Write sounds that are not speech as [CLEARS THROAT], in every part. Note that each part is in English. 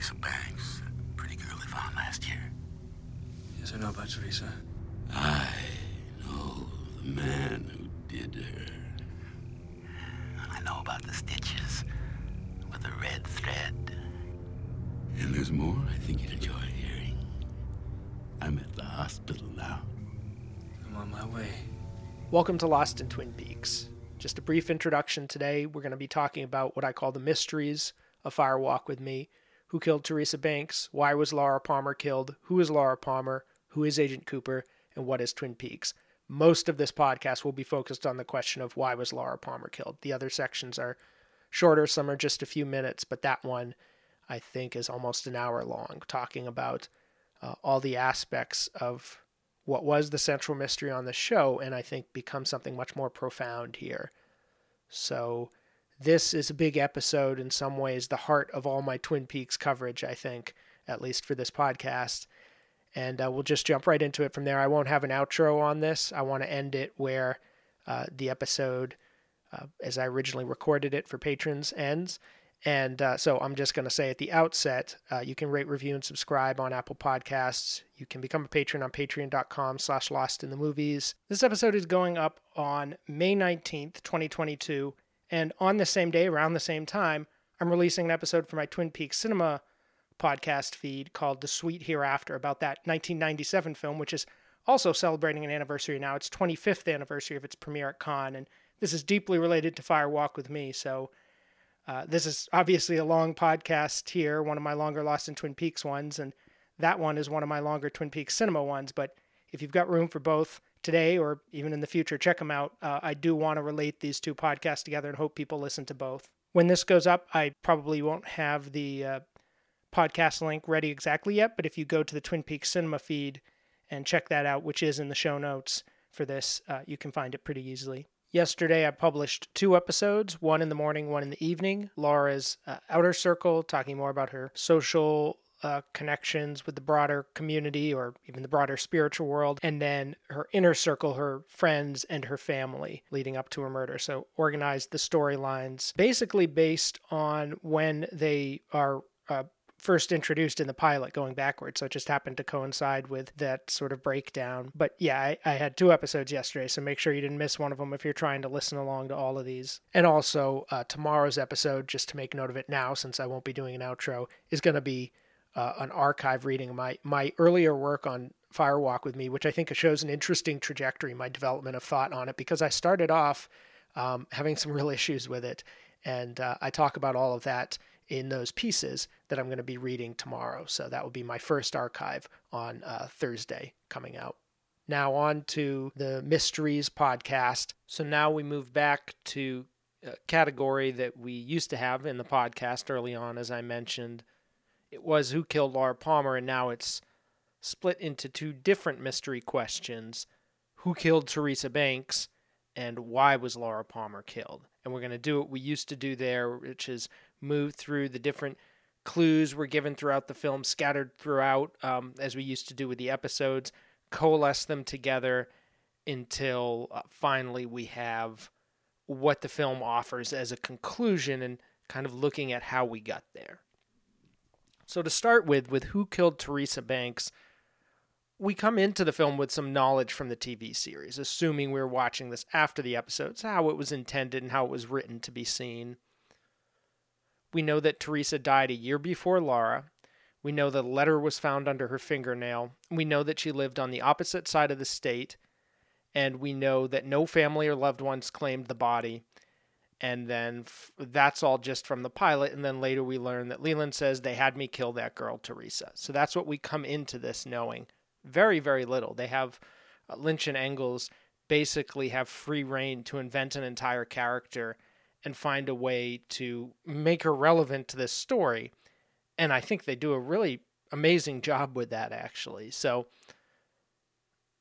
Teresa Banks, a pretty girl they found last year. Yes, I know about Teresa. I know the man who did her. I know about the stitches with the red thread. And there's more I think you'd enjoy hearing. I'm at the hospital now. I'm on my way. Welcome to Lost in Twin Peaks. Just a brief introduction today. We're going to be talking about what I call the mysteries of Fire Walk with Me. Who killed Teresa Banks? Why was Laura Palmer killed? Who is Laura Palmer? Who is Agent Cooper? And what is Twin Peaks? Most of this podcast will be focused on the question of why was Laura Palmer killed. The other sections are shorter, some are just a few minutes, but that one I think is almost an hour long, talking about uh, all the aspects of what was the central mystery on the show, and I think becomes something much more profound here. So, this is a big episode in some ways, the heart of all my Twin Peaks coverage, I think, at least for this podcast. And uh, we'll just jump right into it from there. I won't have an outro on this. I want to end it where uh, the episode, uh, as I originally recorded it for patrons, ends. And uh, so I'm just going to say at the outset, uh, you can rate, review, and subscribe on Apple Podcasts. You can become a patron on patreon.com slash lost in the movies. This episode is going up on May 19th, 2022. And on the same day, around the same time, I'm releasing an episode for my Twin Peaks Cinema podcast feed called The Sweet Hereafter about that 1997 film, which is also celebrating an anniversary now. It's 25th anniversary of its premiere at Cannes. And this is deeply related to Fire Walk with Me. So uh, this is obviously a long podcast here, one of my longer Lost in Twin Peaks ones, and that one is one of my longer Twin Peaks cinema ones. But if you've got room for both today or even in the future, check them out. Uh, I do want to relate these two podcasts together and hope people listen to both. When this goes up, I probably won't have the uh, podcast link ready exactly yet, but if you go to the Twin Peaks cinema feed and check that out, which is in the show notes for this, uh, you can find it pretty easily. Yesterday, I published two episodes, one in the morning, one in the evening. Laura's uh, Outer Circle, talking more about her social uh, connections with the broader community or even the broader spiritual world, and then her inner circle, her friends and her family leading up to her murder. So, organized the storylines basically based on when they are uh, first introduced in the pilot going backwards. So it just happened to coincide with that sort of breakdown. But yeah, I, I, had two episodes yesterday, so make sure you didn't miss one of them if you're trying to listen along to all of these. And also, uh, tomorrow's episode, just to make note of it now, since I won't be doing an outro, is going to be uh, an archive reading my, my earlier work on Fire Walk with Me, which I think shows an interesting trajectory, my development of thought on it, because I started off um, having some [LAUGHS] real issues with it. And uh, I talk about all of that in those pieces that I'm going to be reading tomorrow. So that will be my first archive on uh, Thursday coming out. Now, on to the Mysteries podcast. So now we move back to a category that we used to have in the podcast early on, as I mentioned. It was Who Killed Laura Palmer, and now it's split into two different mystery questions Who killed Teresa Banks? And why was Laura Palmer killed? And we're going to do what we used to do there, which is move through the different clues were given throughout the film, scattered throughout, um, as we used to do with the episodes, coalesce them together until uh, finally we have what the film offers as a conclusion and kind of looking at how we got there. So to start with, with Who Killed Teresa Banks, we come into the film with some knowledge from the TV series, assuming we are watching this after the episodes, how it was intended and how it was written to be seen. We know that Teresa died a year before Laura. We know the letter was found under her fingernail. We know that she lived on the opposite side of the state. And we know that no family or loved ones claimed the body. And then f- that's all just from the pilot. And then later we learn that Leland says they had me kill that girl, Teresa. So that's what we come into this knowing. Very, very little. They have uh, Lynch and Engels basically have free reign to invent an entire character and find a way to make her relevant to this story. And I think they do a really amazing job with that, actually. So,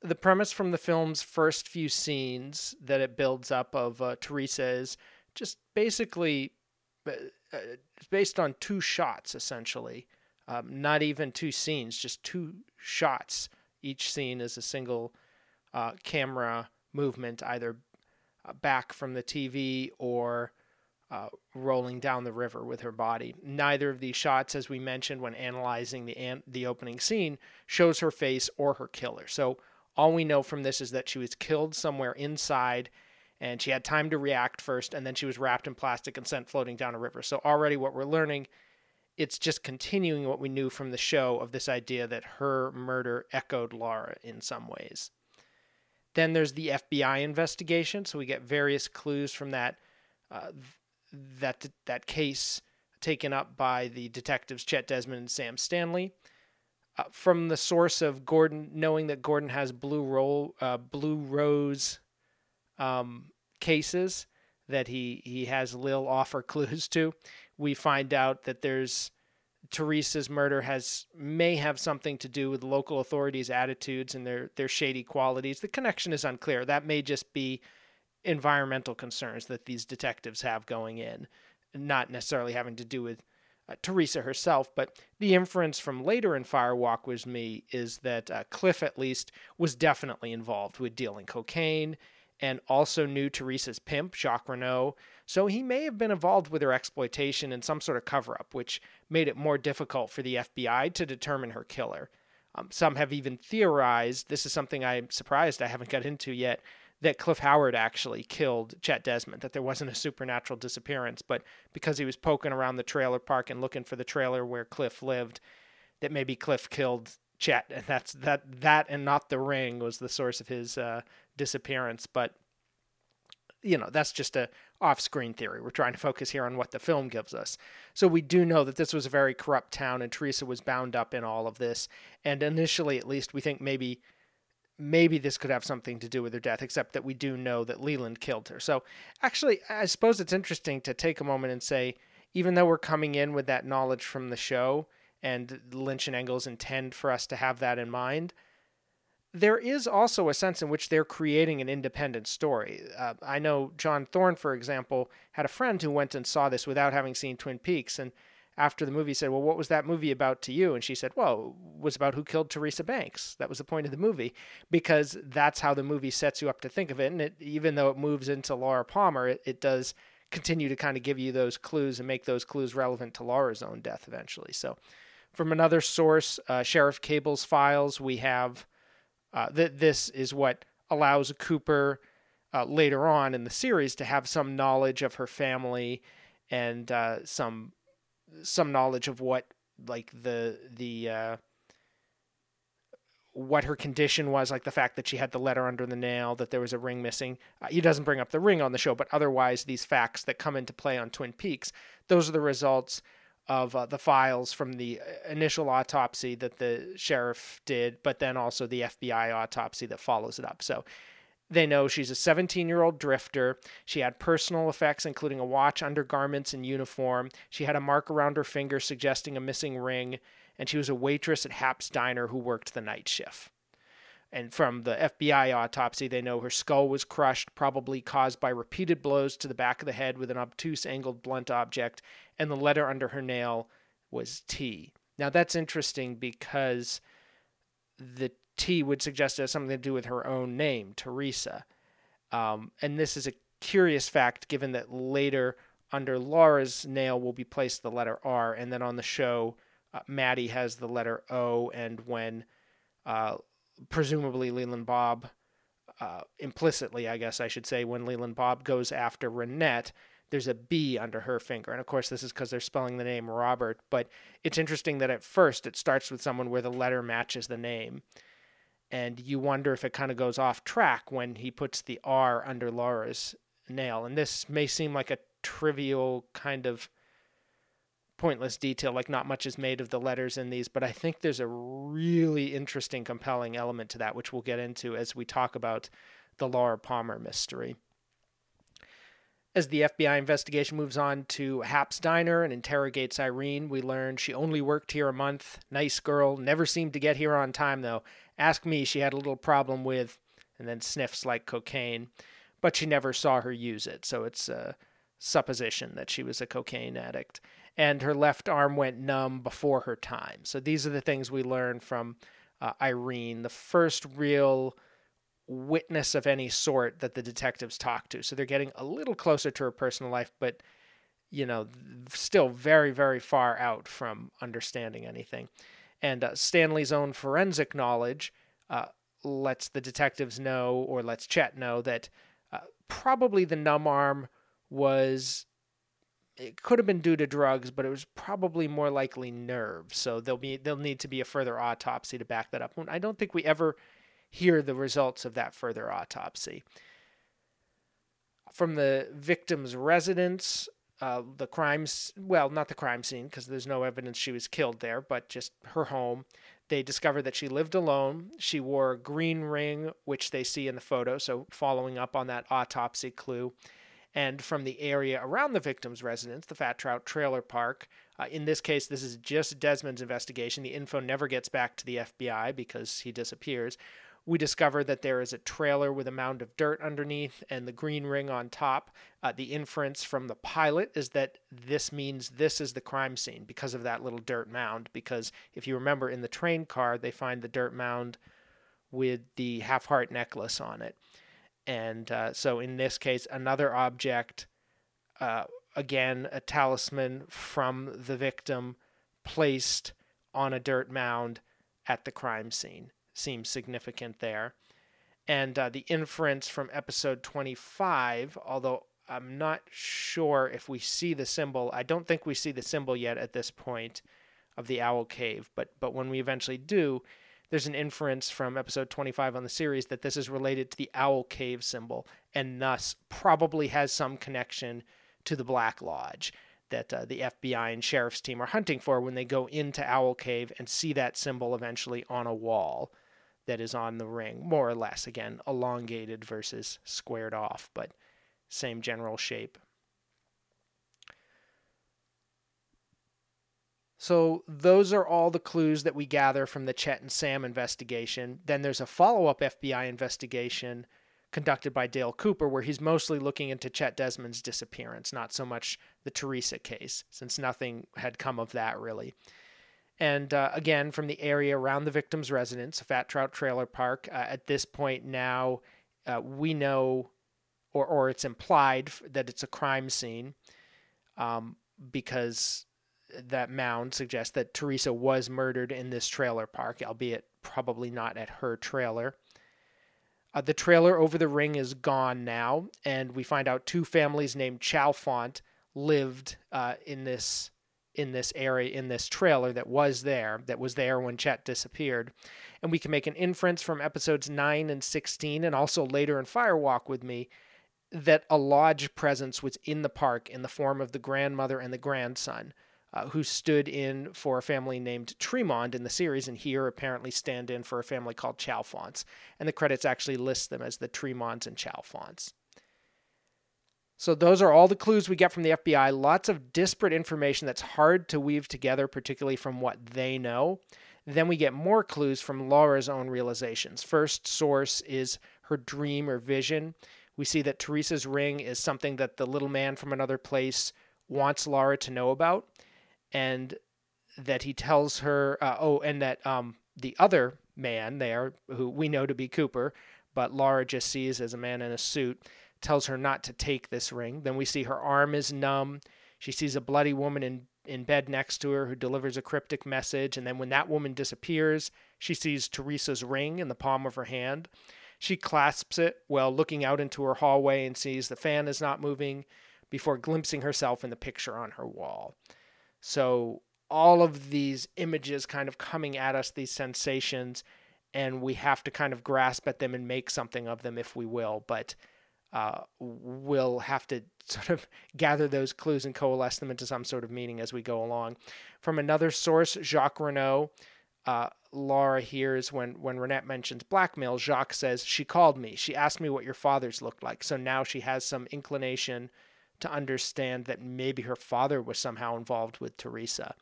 the premise from the film's first few scenes that it builds up of uh, Teresa is just basically uh, uh based on two shots, essentially. Um, not even two scenes, just two shots. Each scene is a single uh, camera movement, either uh, back from the TV or uh, rolling down the river with her body. Neither of these shots, as we mentioned when analyzing the an- the opening scene, shows her face or her killer. So all we know from this is that she was killed somewhere inside, and she had time to react first, and then she was wrapped in plastic and sent floating down a river. So already what we're learning, it's just continuing what we knew from the show of this idea that her murder echoed Laura in some ways. Then there's the FBI investigation, so we get various clues from that. Uh, that that case taken up by the detectives Chet Desmond and Sam Stanley. Uh, from the source of Gordon, knowing that Gordon has blue roll, uh, blue rose um, cases that he he has Lil offer [LAUGHS] clues to, we find out that there's Teresa's murder has may have something to do with local authorities' attitudes and their their shady qualities. The connection is unclear. That may just be environmental concerns that these detectives have going in, not necessarily having to do with uh, Teresa herself. But the inference from later in Fire Walk with Me is that uh, Cliff, at least, was definitely involved with dealing cocaine and also knew Teresa's pimp, Jacques Renault. So he may have been involved with her exploitation in some sort of cover up, which made it more difficult for the FBI to determine her killer. Um, some have even theorized this is something I'm surprised I haven't got into yet that Cliff Howard actually killed Chet Desmond, that there wasn't a supernatural disappearance, but because he was poking around the trailer park and looking for the trailer where Cliff lived, that maybe Cliff killed Chet, and that's that that and not the ring was the source of his uh, disappearance. But you know, that's just a off-screen theory. We're trying to focus here on what the film gives us. So we do know that this was a very corrupt town, and Teresa was bound up in all of this. And initially, at least, we think maybe maybe this could have something to do with her death, except that we do know that Leland killed her. So, actually, I suppose it's interesting to take a moment and say, even though we're coming in with that knowledge from the show, and Lynch and Engels intend for us to have that in mind, there is also a sense in which they're creating an independent story. Uh, I know John Thorne, for example, had a friend who went and saw this without having seen Twin Peaks, and after the movie said, Well, what was that movie about to you? And she said, Well, it was about who killed Teresa Banks. That was the point of the movie, because that's how the movie sets you up to think of it. And it, even though it moves into Laura Palmer, it, it does continue to kind of give you those clues and make those clues relevant to Laura's own death eventually. So, from another source, uh, Sheriff Cable's files, we have uh, that this is what allows Cooper uh, later on in the series to have some knowledge of her family and uh, some some knowledge of what like the the uh, what her condition was, like the fact that she had the letter under the nail, that there was a ring missing. Uh, he doesn't bring up the ring on the show, but otherwise, these facts that come into play on Twin Peaks, those are the results of uh, the files from the uh, initial autopsy that the sheriff did, but then also the FBI autopsy that follows it up. So they know she's a 17 year old drifter. She had personal effects, including a watch, undergarments, and uniform. She had a mark around her finger suggesting a missing ring. And she was a waitress at Hap's Diner who worked the night shift. And from the FBI autopsy, they know her skull was crushed, probably caused by repeated blows to the back of the head with an obtuse angled blunt object. And the letter under her nail was T. Now, that's interesting because the T would suggest it has something to do with her own name, Teresa. Um, and this is a curious fact given that later under Laura's nail will be placed the letter R, and then on the show, uh, Maddy has the letter O, and when uh, presumably Leland Bob, uh, implicitly, I guess I should say, when Leland Bob goes after Ronette, there's a B under her finger. And of course, this is because they're spelling the name Robert. But it's interesting that at first it starts with someone where the letter matches the name and you wonder if it kind of goes off track when he puts the R under Laura's nail. And this may seem like a trivial kind of pointless detail, like not much is made of the letters in these, but I think there's a really interesting, compelling element to that, which we'll get into as we talk about the Laura Palmer mystery. As the FBI investigation moves on to Hap's Diner and interrogates Irene, we learn she only worked here a month. Nice girl, never seemed to get here on time though. Ask me, she had a little problem with, and then sniffs like cocaine, but she never saw her use it, so it's a supposition that she was a cocaine addict. And her left arm went numb before her time. So these are the things we learn from uh, Irene, the first real witness of any sort that the detectives talk to. So they're getting a little closer to her personal life, but you know, still very, very far out from understanding anything. And uh, Stanley's own forensic knowledge uh, lets the detectives know, or lets Chet know, that uh, probably the numb arm was. It could have been due to drugs, but it was probably more likely nerves. So there'll be there'll need to be a further autopsy to back that up. I don't think we ever hear the results of that further autopsy. From the victim's residence, uh, the crimes well not the crime scene because there's no evidence she was killed there but just her home they discover that she lived alone she wore a green ring which they see in the photo so following up on that autopsy clue and from the area around the victim's residence the fat trout trailer park uh, in this case this is just desmond's investigation the info never gets back to the fbi because he disappears we discover that there is a trailer with a mound of dirt underneath and the green ring on top. Uh, the inference from the pilot is that this means this is the crime scene because of that little dirt mound. Because if you remember in the train car, they find the dirt mound with the half heart necklace on it. And uh, so in this case, another object, uh, again, a talisman from the victim placed on a dirt mound at the crime scene seems significant there. And uh, the inference from episode 25, although I'm not sure if we see the symbol, I don't think we see the symbol yet at this point of the Owl Cave, but but when we eventually do, there's an inference from episode 25 on the series that this is related to the Owl Cave symbol and thus probably has some connection to the Black Lodge that uh, the FBI and sheriff's team are hunting for when they go into Owl Cave and see that symbol eventually on a wall that is on the ring, more or less. Again, elongated versus squared off, but same general shape. So, those are all the clues that we gather from the Chet and Sam investigation. Then there's a follow up FBI investigation conducted by Dale Cooper, where he's mostly looking into Chet Desmond's disappearance, not so much the Teresa case, since nothing had come of that really. And uh, again, from the area around the victim's residence, Fat Trout Trailer Park, uh, at this point now, uh, we know, or, or it's implied, that it's a crime scene um, because that mound suggests that Teresa was murdered in this trailer park, albeit probably not at her trailer. Uh, the trailer over the ring is gone now, and we find out two families named Chalfont lived uh, in this in this area in this trailer that was there that was there when Chet disappeared and we can make an inference from episodes 9 and 16 and also later in Firewalk with me that a lodge presence was in the park in the form of the grandmother and the grandson uh, who stood in for a family named Tremond in the series, and here apparently stand in for a family called Chalfonts. And the credits actually list them as the Tremonds and Chalfonts. So those are all the clues we get from the FBI. Lots of disparate information that's hard to weave together, particularly from what they know. Then we get more clues from Laura's own realizations. First source is her dream or vision. We see that Teresa's ring is something that the little man from another place wants Laura to know about, and that he tells her, uh, oh, and that um, the other man there, who we know to be Cooper, but Laura just sees as a man in a suit, tells her not to take this ring. Then we see her arm is numb. She sees a bloody woman in, in bed next to her who delivers a cryptic message. And then when that woman disappears, she sees Teresa's ring in the palm of her hand. She clasps it while looking out into her hallway and sees the fan is not moving before glimpsing herself in the picture on her wall. So, all of these images kind of coming at us, these sensations, and we have to kind of grasp at them and make something of them if we will. But uh, we'll have to [LAUGHS] sort of gather those clues and coalesce them into some sort of meaning as we go along. From another source, Jacques Renault, uh, Laura hears when, when Ronette mentions blackmail, Jacques says, She called me. She asked me what your father's looked like. So now she has some inclination to understand that maybe her father was somehow involved with Teresa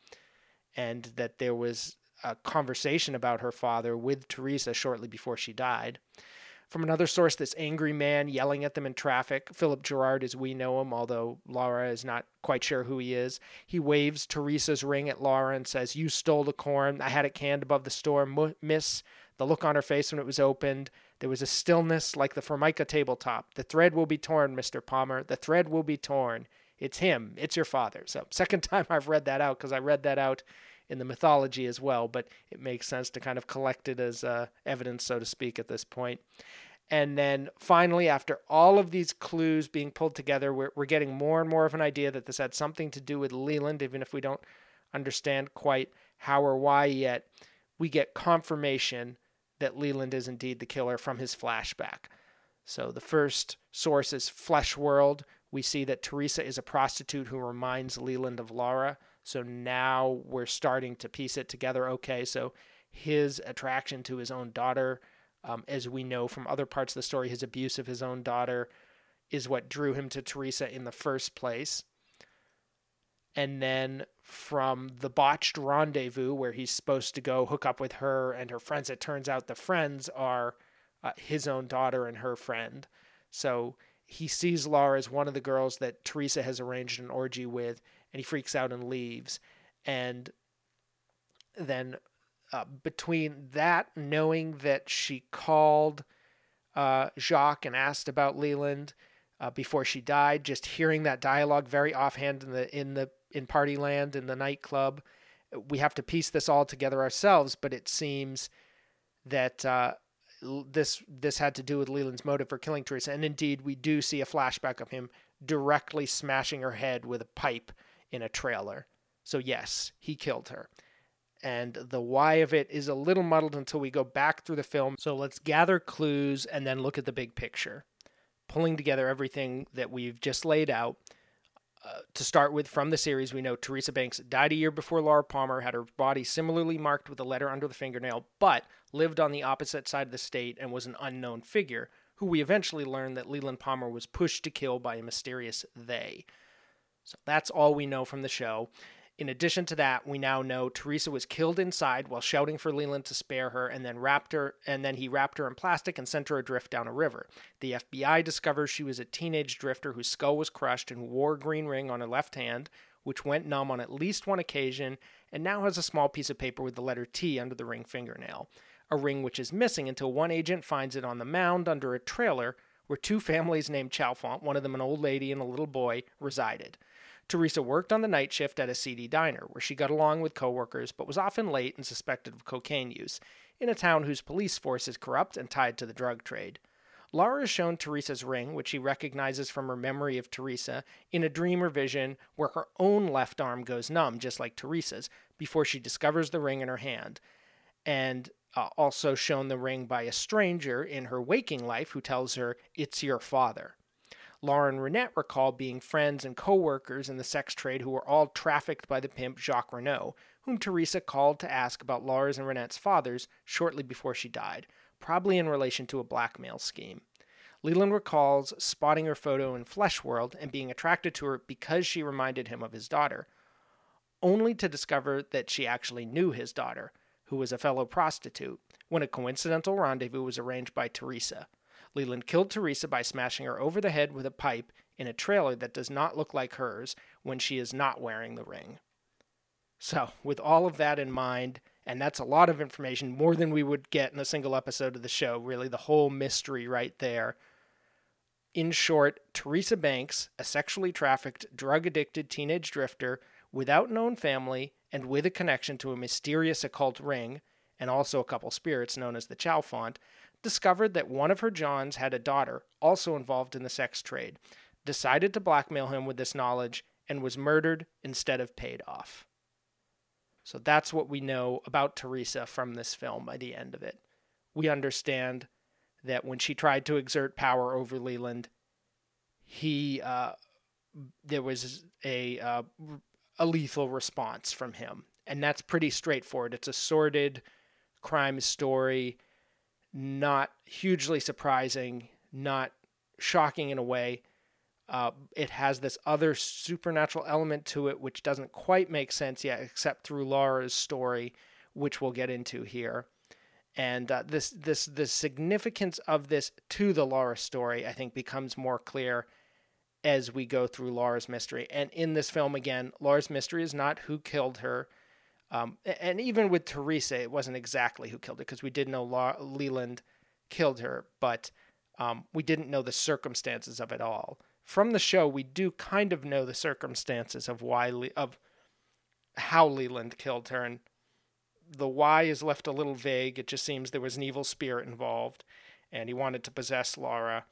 and that there was a conversation about her father with Teresa shortly before she died. From another source, this angry man yelling at them in traffic, Philip Gerard as we know him, although Laura is not quite sure who he is. He waves Teresa's ring at Laura and says, You stole the corn. I had it canned above the store. miss, the look on her face when it was opened. There was a stillness like the Formica tabletop. The thread will be torn, Mr. Palmer. The thread will be torn. it's him, it's your father. So, [LAUGHS] second time I've read that out because I read that out in the mythology as well, but it makes sense to kind of collect it as uh, evidence, so to speak, at this point. And then finally, after all of these clues being pulled together, we're, we're getting more and more of an idea that this had something to do with Leland, even if we don't understand quite how or why yet. We get confirmation that Leland is indeed the killer from his flashback. So the first source is Flesh World. We see that Teresa is a prostitute who reminds Leland of Laura. So now we're starting to piece it together. Okay, so his attraction to his own daughter, um, as we know from other parts of the story, his abuse of his own daughter is what drew him to Teresa in the first place. And then from the botched rendezvous where he's supposed to go hook up with her and her friends, it turns out the friends are uh, his own daughter and her friend. So he sees Laura as one of the girls that Teresa has arranged an orgy with and he freaks out and leaves. And then uh, between that, knowing that she called uh, Jacques and asked about Leland uh, before she died, just hearing that dialogue very offhand in the in the in Party Land in the nightclub, we have to piece this all together ourselves. But it seems that uh, this this had to do with Leland's motive for killing Teresa, and indeed we do see a flashback of him directly smashing her head with a pipe in a trailer. So, yes, he killed her. And the why of it is a little muddled until we go back through the film. So, let's gather clues and then look at the big picture, pulling together everything that we've just laid out. To start with, from the series, we know Teresa Banks died a year before Laura Palmer, had her body similarly marked with a letter under the fingernail, but lived on the opposite side of the state and was an unknown figure, who we eventually learned that Leland Palmer was pushed to kill by a mysterious they. So that's all we know from the show. In addition to that, we now know Teresa was killed inside while shouting for Leland to spare her, and then wrapped her, and then he wrapped her in plastic and sent her adrift down a river. The FBI discovers she was a teenage drifter whose skull was crushed and wore a green ring on her left hand, which went numb on at least one occasion, and now has a small piece of paper with the letter T under the ring fingernail. A ring which is missing until one agent finds it on the mound under a trailer where two [LAUGHS] families named Chalfont, one of them an old lady and a little boy, resided. Teresa worked on the night shift at a seedy diner, where she got along with coworkers but was often late and suspected of cocaine use, in a town whose police force is corrupt and tied to the drug trade. Laura is shown Teresa's ring, which she recognizes from her memory of Teresa, in a dream or vision where her own left arm goes numb, just like Teresa's, before she discovers the ring in her hand. And uh, also shown the ring by a stranger in her waking life who tells her, It's your father. Laura and Ronette recall being friends and co workers in the sex trade who were all trafficked by the pimp Jacques Renault, whom Teresa called to ask about Laura's and Ronette's fathers shortly before she died, probably in relation to a blackmail scheme. Leland recalls spotting her photo in Flesh World and being attracted to her because she reminded him of his daughter, only to discover that she actually knew his daughter, who was a fellow prostitute, when a coincidental rendezvous was arranged by Teresa. Leland killed Teresa by smashing her over the head with a pipe in a trailer that does not look like hers when she is not wearing the ring. So, with all of that in mind, and that's a lot of information, more than we would get in a single episode of the show, really, the whole mystery right there. In short, Teresa Banks, a sexually trafficked, drug addicted teenage drifter without known family and with a connection to a mysterious occult ring, and also a couple spirits known as the Chalfont, discovered that one of her Johns had a daughter also involved in the sex trade, decided to blackmail him with this knowledge, and was murdered instead of paid off. So that's what we know about Teresa from this film by the end of it. We understand that when she tried to exert power over Leland, he uh, there was a uh, a lethal response from him, and that's pretty straightforward. It's a sordid crime story not hugely surprising, not shocking in a way. Uh, it has this other supernatural element to it, which doesn't quite make sense yet, except through Laura's story, which we'll get into here. And uh, this this the significance of this to the Laura story, I think, becomes more clear as we go through Laura's mystery. And in this film, again, Laura's mystery is not who killed her. Um, and even with Teresa, it wasn't exactly who killed her because we did know La- Leland killed her, but um, we didn't know the circumstances of it all. from the show, we do kind of know the circumstances of why Le- of how Leland killed her, and the why is left a little vague. It just seems there was an evil spirit involved, and he wanted to possess Laura.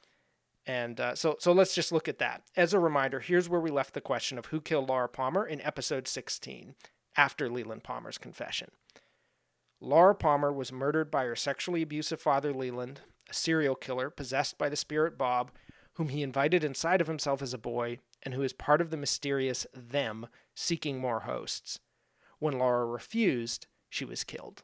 And uh, so, so let's just look at that. As a reminder, here's where we left the question of who killed Laura Palmer in episode 16, after Leland Palmer's confession. Laura Palmer was murdered by her sexually abusive father, Leland, a serial killer possessed by the spirit Bob, whom he invited inside of himself as a boy, and who is part of the mysterious them seeking more hosts. When Laura refused, she was killed.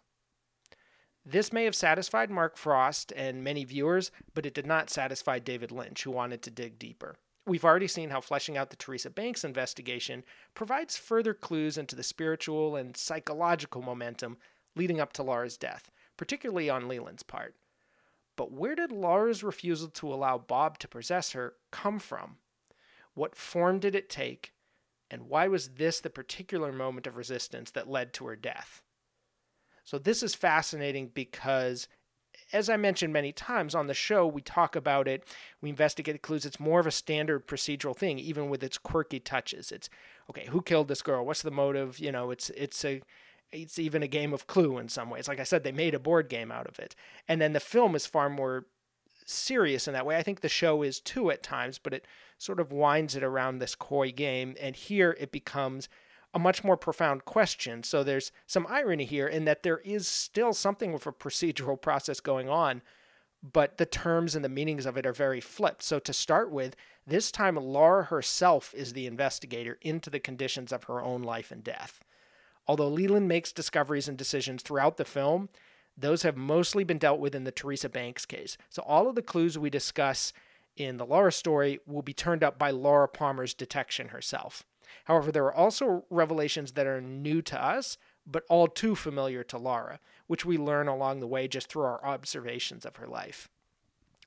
This may have satisfied Mark Frost and many viewers, but it did not satisfy David Lynch, who wanted to dig deeper. We've already seen how fleshing out the Teresa Banks investigation provides further clues into the spiritual and psychological momentum leading up to Laura's death, particularly on Leland's part. But where did Laura's refusal to allow Bob to possess her come from? What form did it take? And why was this the particular moment of resistance that led to her death? So, this is fascinating because, as I mentioned many times on the show, we talk about it, we investigate the clues. It's more of a standard procedural thing, even with its quirky touches. It's okay, who killed this girl? What's the motive? You know, it's it's a it's even a game of clue in some ways. Like I said, they made a board game out of it. And then the film is far more serious in that way. I think the show is too at times, but it sort of winds it around this coy game. And here it becomes a much more profound question. So there's some irony here in that there is still something of a procedural process going on, but the terms and the meanings of it are very flipped. So to start with, this time Laura herself is the investigator into the conditions of her own life and death. Although Leland makes discoveries and decisions throughout the film, those have mostly been dealt with in the Teresa Banks case. So all of the clues we discuss in the Laura story will be turned up by Laura Palmer's detection herself. However, there are also revelations that are new to us, but all too familiar to Laura, which we learn along the way just through our observations of her life.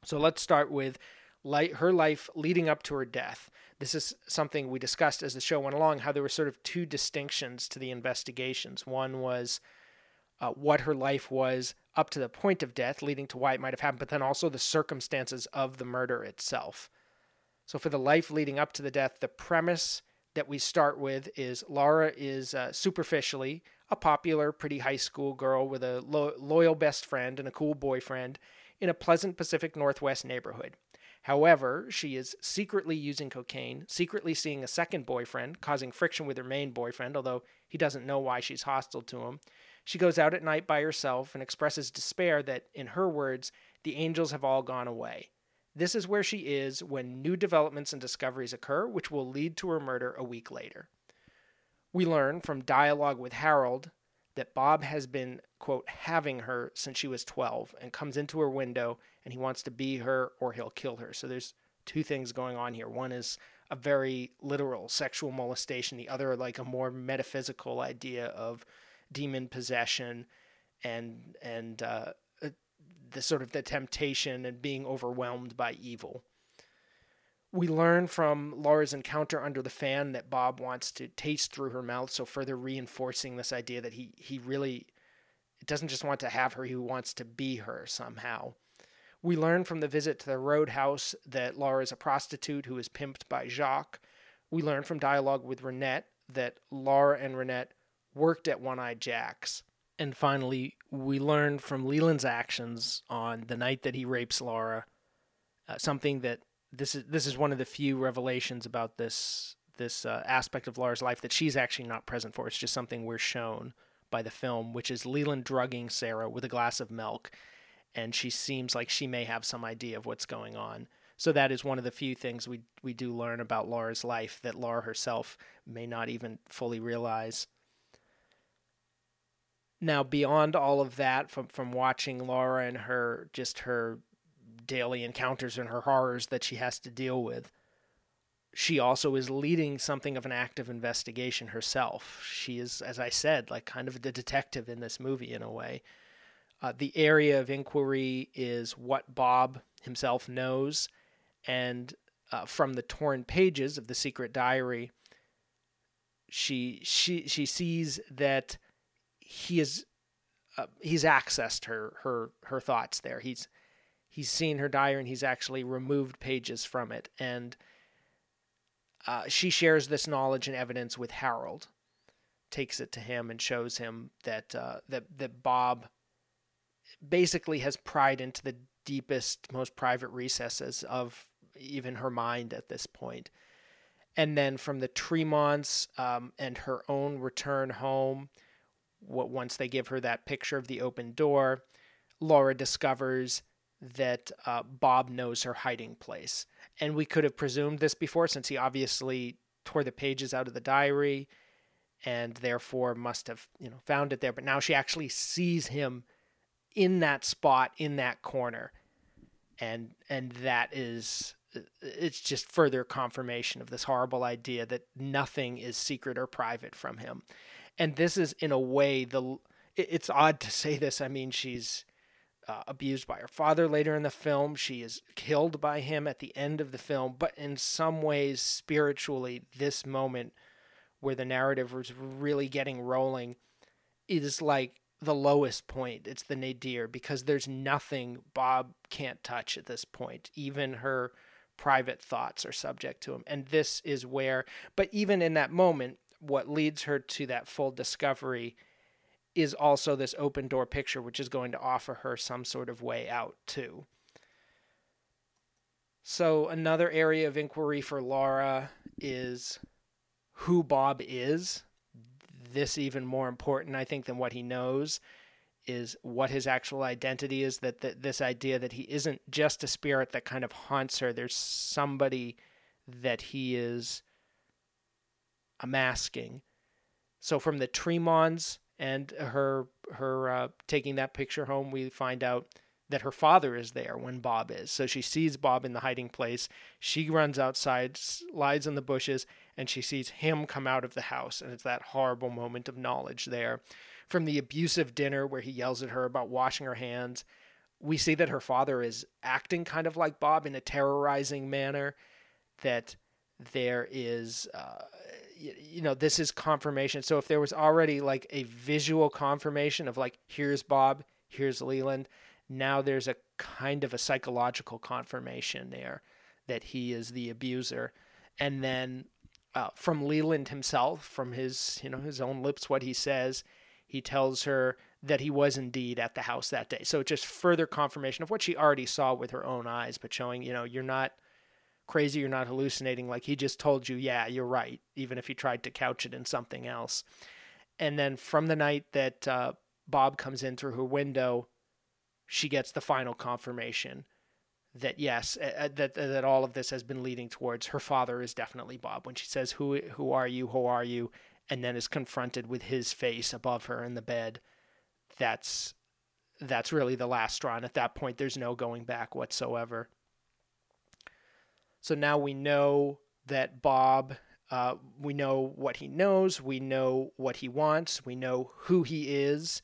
So let's start with her life leading up to her death. This is something we discussed as the show went along how there were sort of two distinctions to the investigations. One was uh, what her life was up to the point of death, leading to why it might have happened, but then also the circumstances of the murder itself. So, for the life leading up to the death, the premise that we start with is Laura is uh, superficially a popular, pretty high school girl with a lo- loyal best friend and a cool boyfriend in a pleasant Pacific Northwest neighborhood. However, she is secretly using cocaine, secretly seeing a second boyfriend, causing friction with her main boyfriend, although he doesn't know why she's hostile to him. She goes out at night by herself and expresses despair that, in her words, the angels have all gone away. This is where she is when new developments and discoveries occur, which will lead to her murder a week later. We learn from dialogue with Harold that Bob has been, quote, having her since she was 12 and comes into her window and he wants to be her or he'll kill her. So there's two things going on here. One is a very literal sexual molestation, the other, like a more metaphysical idea of demon possession and, and, uh, the sort of the temptation and being overwhelmed by evil. We learn from Laura's encounter under the fan that Bob wants to taste through her mouth, so further reinforcing this idea that he he really doesn't just want to have her, he wants to be her somehow. We learn from the visit to the roadhouse that Laura is a prostitute who is pimped by Jacques. We learn from dialogue with Ronette that Laura and Ronette worked at One Eyed Jack's. And finally, we learn from Leland's actions on the night that he rapes Laura uh, something that this is this is one of the few revelations about this this uh, aspect of Laura's life that she's actually not present for. It's just something we're shown by the film, which is Leland drugging Sarah with a glass of milk, and she seems like she may have some idea of what's going on. So that is one of the few things we we do learn about Laura's life that Laura herself may not even fully realize. Now, beyond all of that, from from watching Laura and her just her daily encounters and her horrors that she has to deal with. She also is leading something of an active investigation herself. She is, as I said, like kind of the detective in this movie in a way. Uh, the area of inquiry is what Bob himself knows, and uh, from the torn pages of the secret diary, she she she sees that he is uh, he's accessed her her her thoughts there. He's he's seen her diary and he's actually removed pages from it. And uh, she shares this knowledge and evidence with Harold, takes it to him and shows him that uh, that that Bob basically has pried into the deepest, most private recesses of even her mind at this point. And then from the Tremonds um, and her own return home, what once they give her that picture of the open door, Laura discovers that uh, Bob knows her hiding place. And we could have presumed this before since he obviously tore the pages out of the diary and therefore must have, you know, found it there. But now she actually sees him in that spot in that corner. And and that is it's just further confirmation of this horrible idea that nothing is secret or private from him. And this is in a way the it's odd to say this. I mean, she's uh, abused by her father later in the film. She is killed by him at the end of the film. But in some ways, spiritually, this moment where the narrative was really getting rolling is like the lowest point. It's the nadir because there's nothing Bob can't touch at this point. Even her private thoughts are subject to him. And this is where, but even in that moment, what leads her to that full discovery is also this open door picture, which is going to offer her some sort of way out, too. So, another area of inquiry for Laura is who Bob is. This, even more important, I think, than what he knows, is what his actual identity is. That, that this idea that he isn't just a spirit that kind of haunts her, there's somebody that he is masking. So, from the Tremonds, and her her uh, taking that picture home, we find out that her father is there when Bob is. So she sees Bob in the hiding place. She runs outside, slides in the bushes, and she sees him come out of the house. And it's that horrible moment of knowledge there. From the abusive dinner where he yells at her about washing her hands, we see that her father is acting kind of like Bob in a terrorizing manner. That there is uh, you know this is confirmation. So if there was already like a visual confirmation of like here's bob here's leland now there's a kind of a psychological confirmation there that he is the abuser. And then uh, from leland himself from his you know his own lips what he says he tells her that he was indeed at the house that day. So just further confirmation of what she already saw with her own eyes but showing you know you're not crazy, you're not hallucinating. Like he just told you, yeah, you're right, even if he tried to couch it in something else. And then from the night that uh, Bob comes in through her window, she gets the final confirmation that yes, uh, that that all of this has been leading towards her father is definitely Bob. When she says, "Who who are you? Who are you?" and then is confronted with his face above her in the bed, that's that's really the last straw. And at that point, there's no going back whatsoever. So now we know that Bob, uh, we know what he knows, we know what he wants, we know who he is,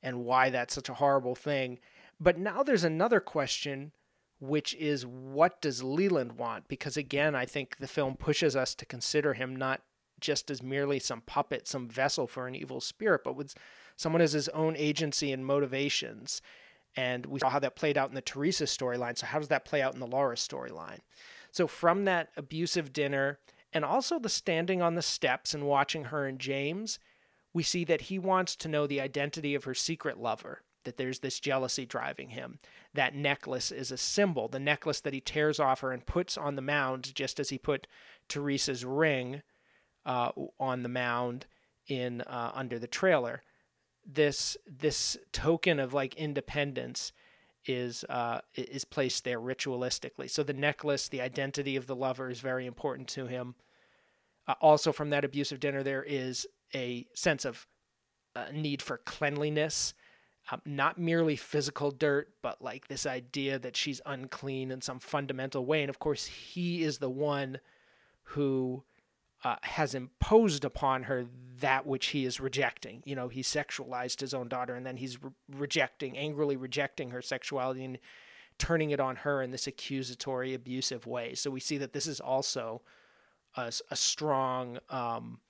and why that's such a horrible thing. But now there's another question, which is what does Leland want? Because again, I think the film pushes us to consider him not just as merely some puppet, some vessel for an evil spirit, but with someone as his own agency and motivations. And we saw how that played out in the Teresa storyline. So, how does that play out in the Laura storyline? So from that abusive dinner and also the standing on the steps and watching her and James, we see that he wants to know the identity of her secret lover, that there's this jealousy driving him. That necklace is a symbol, the necklace that he tears off her and puts on the mound, just as he put Teresa's ring uh, on the mound in uh, under the trailer. This this token of like independence is uh, is placed there ritualistically. So the necklace, the identity of the lover, is very important to him. Uh, also, from that abusive dinner, there is a sense of uh, need for cleanliness, um, not merely physical dirt, but like this idea that she's unclean in some fundamental way. And of course, he is the one who uh, has imposed upon her that which he is rejecting. You know, he sexualized his own daughter, and then he's re- rejecting, angrily rejecting her sexuality and turning it on her in this accusatory, abusive way. So we see that this is also a, a strong. Um,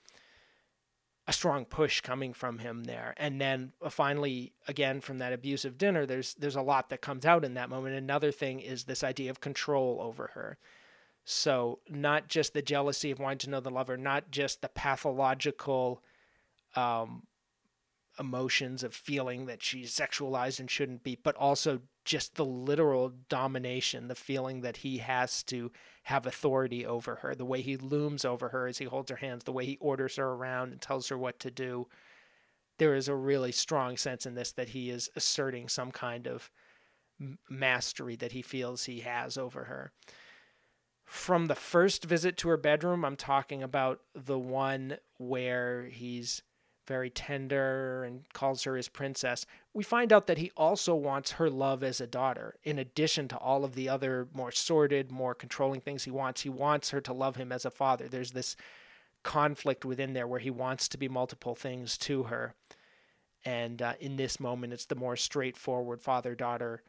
a strong push coming from him there and then uh, finally again from that abusive dinner there's there's a lot that comes out in that moment another thing is this idea of control over her So, not just the jealousy of wanting to know the lover, not just the pathological um, emotions of feeling that she's sexualized and shouldn't be, but also just the literal domination, the feeling that he has to have authority over her, the way he looms over her as he holds her hands, the way he orders her around and tells her what to do. There is a really strong sense in this that he is asserting some kind of mastery that he feels he has over her from the first visit to her bedroom, I'm talking about the one where he's very tender and calls her his princess. We find out that he also wants her love as a daughter. In addition to all of the other more sordid, more controlling things he wants, he wants her to love him as a father. There's this conflict within there where he wants to be multiple things to her. And uh, in this moment, it's the more straightforward father daughter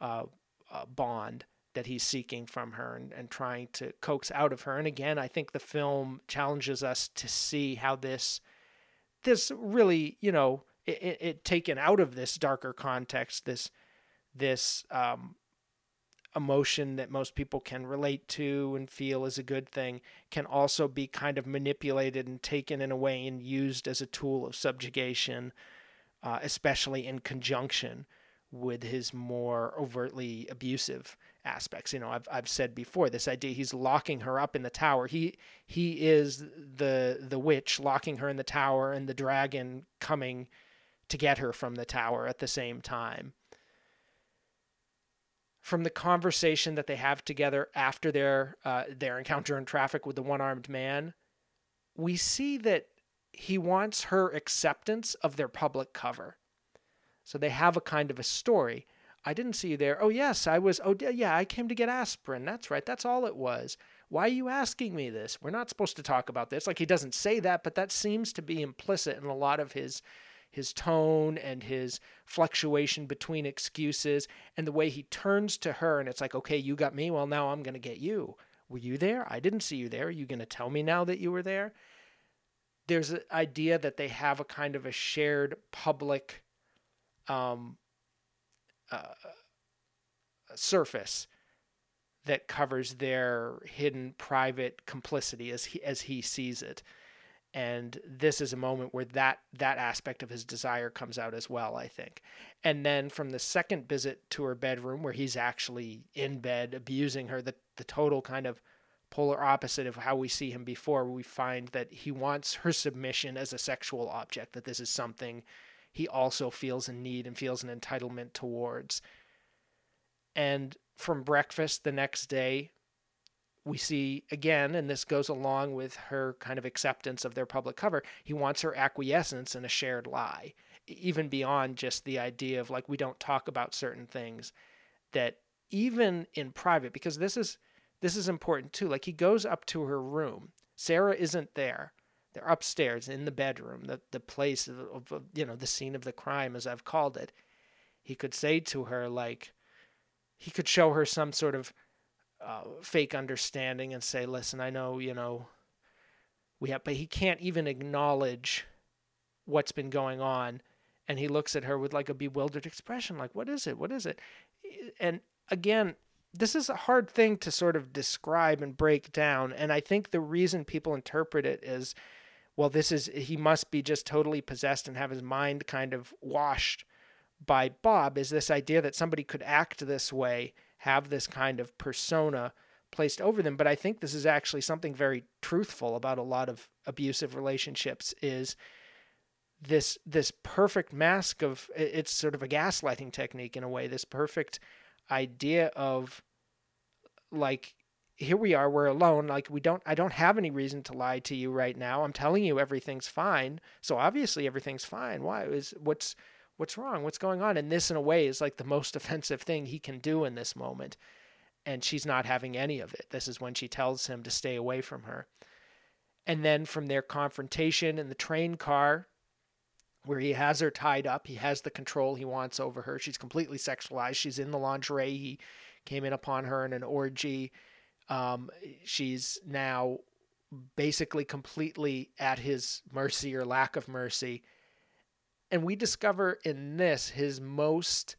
uh, uh, bond that he's seeking from her and, and trying to coax out of her. And again, I think the film challenges us to see how this this really, you know, it, it taken out of this darker context, this this um, emotion that most people can relate to and feel is a good thing can also be kind of manipulated and taken in a way and used as a tool of subjugation, uh, especially in conjunction with his more overtly abusive aspects. You know, I've I've said before this idea he's locking her up in the tower. He he is the the witch locking her in the tower and the dragon coming to get her from the tower at the same time. From the conversation that they have together after their uh, their encounter in traffic with the one armed man, we see that he wants her acceptance of their public cover. So they have a kind of a story. I didn't see you there. Oh, yes, I was. Oh, yeah, I came to get aspirin. That's right. That's all it was. Why are you asking me this? We're not supposed to talk about this. Like he doesn't say that, but that seems to be implicit in a lot of his his tone and his fluctuation between excuses and the way he turns to her and it's like, "Okay, you got me. Well, now I'm going to get you. Were you there? I didn't see you there. Are you going to tell me now that you were there?" There's an idea that they have a kind of a shared public um, uh, surface that covers their hidden private complicity as he, as he sees it. And this is a moment where that that aspect of his desire comes out as well i think. And then from the second visit to her bedroom where he's actually in bed abusing her the the total kind of polar opposite of how we see him before we find that he wants her submission as a sexual object that this is something he also feels a need and feels an entitlement towards. And from breakfast the next day, we see again, and this goes along with her kind of acceptance of their public cover, he wants her acquiescence in a shared lie, even beyond just the idea of like we don't talk about certain things that even in private because this is this is important too like he goes up to her room sarah isn't there they're upstairs in the bedroom, the, the place of, of, you know, the scene of the crime, as I've called it. He could say to her, like, he could show her some sort of uh, fake understanding and say, listen, I know, you know, we have, but he can't even acknowledge what's been going on. And he looks at her with like a bewildered expression, like, what is it? What is it? And again, this is a hard thing to sort of describe and break down. And I think the reason people interpret it is well, this is, he must be just totally possessed and have his mind kind of washed by Bob, is this idea that somebody could act this way, have this kind of persona placed over them. But I think this is actually something very truthful about a lot of abusive relationships is this this perfect mask of it's sort of a gaslighting technique in a way this perfect idea of like here we are we're alone like we don't i don't have any reason to lie to you right now. I'm telling you everything's fine. So obviously everything's fine. Why is what's what's wrong? What's going on? And this in a way is like the most [LAUGHS] offensive thing he can do in this moment. And she's not having any of it. This is when she tells him to stay away from her. And then from their confrontation in the train car where he has her tied up he has the control he wants over her. She's completely sexualized. She's in the lingerie. He came in upon her in an orgy um, she's now basically completely at his mercy or lack of mercy. And we discover in this his most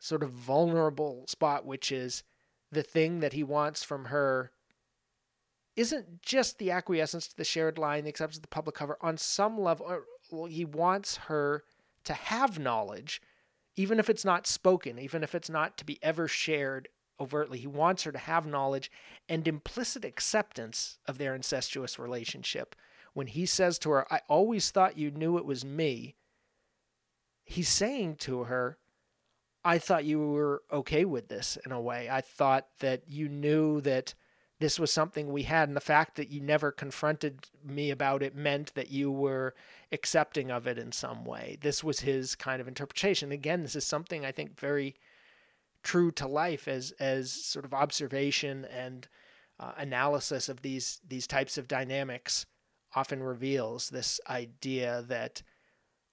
sort of vulnerable spot, which is the thing that he wants from her isn't just the acquiescence to the shared lie the acceptance of the public cover. On some level, he wants her to have knowledge, even if it's not spoken, even if it's not to be ever shared overtly. He wants her to have knowledge and implicit acceptance of their incestuous relationship. When he says to her, I always thought you knew it was me, he's saying to her, I thought you were okay with this in a way. I thought that you knew that this was something we had, and the fact that you never confronted me about it meant that you were accepting of it in some way. This was his kind of interpretation. Again, this is something I think very true to life as as sort of observation and uh, analysis of these these types of dynamics often reveals this idea that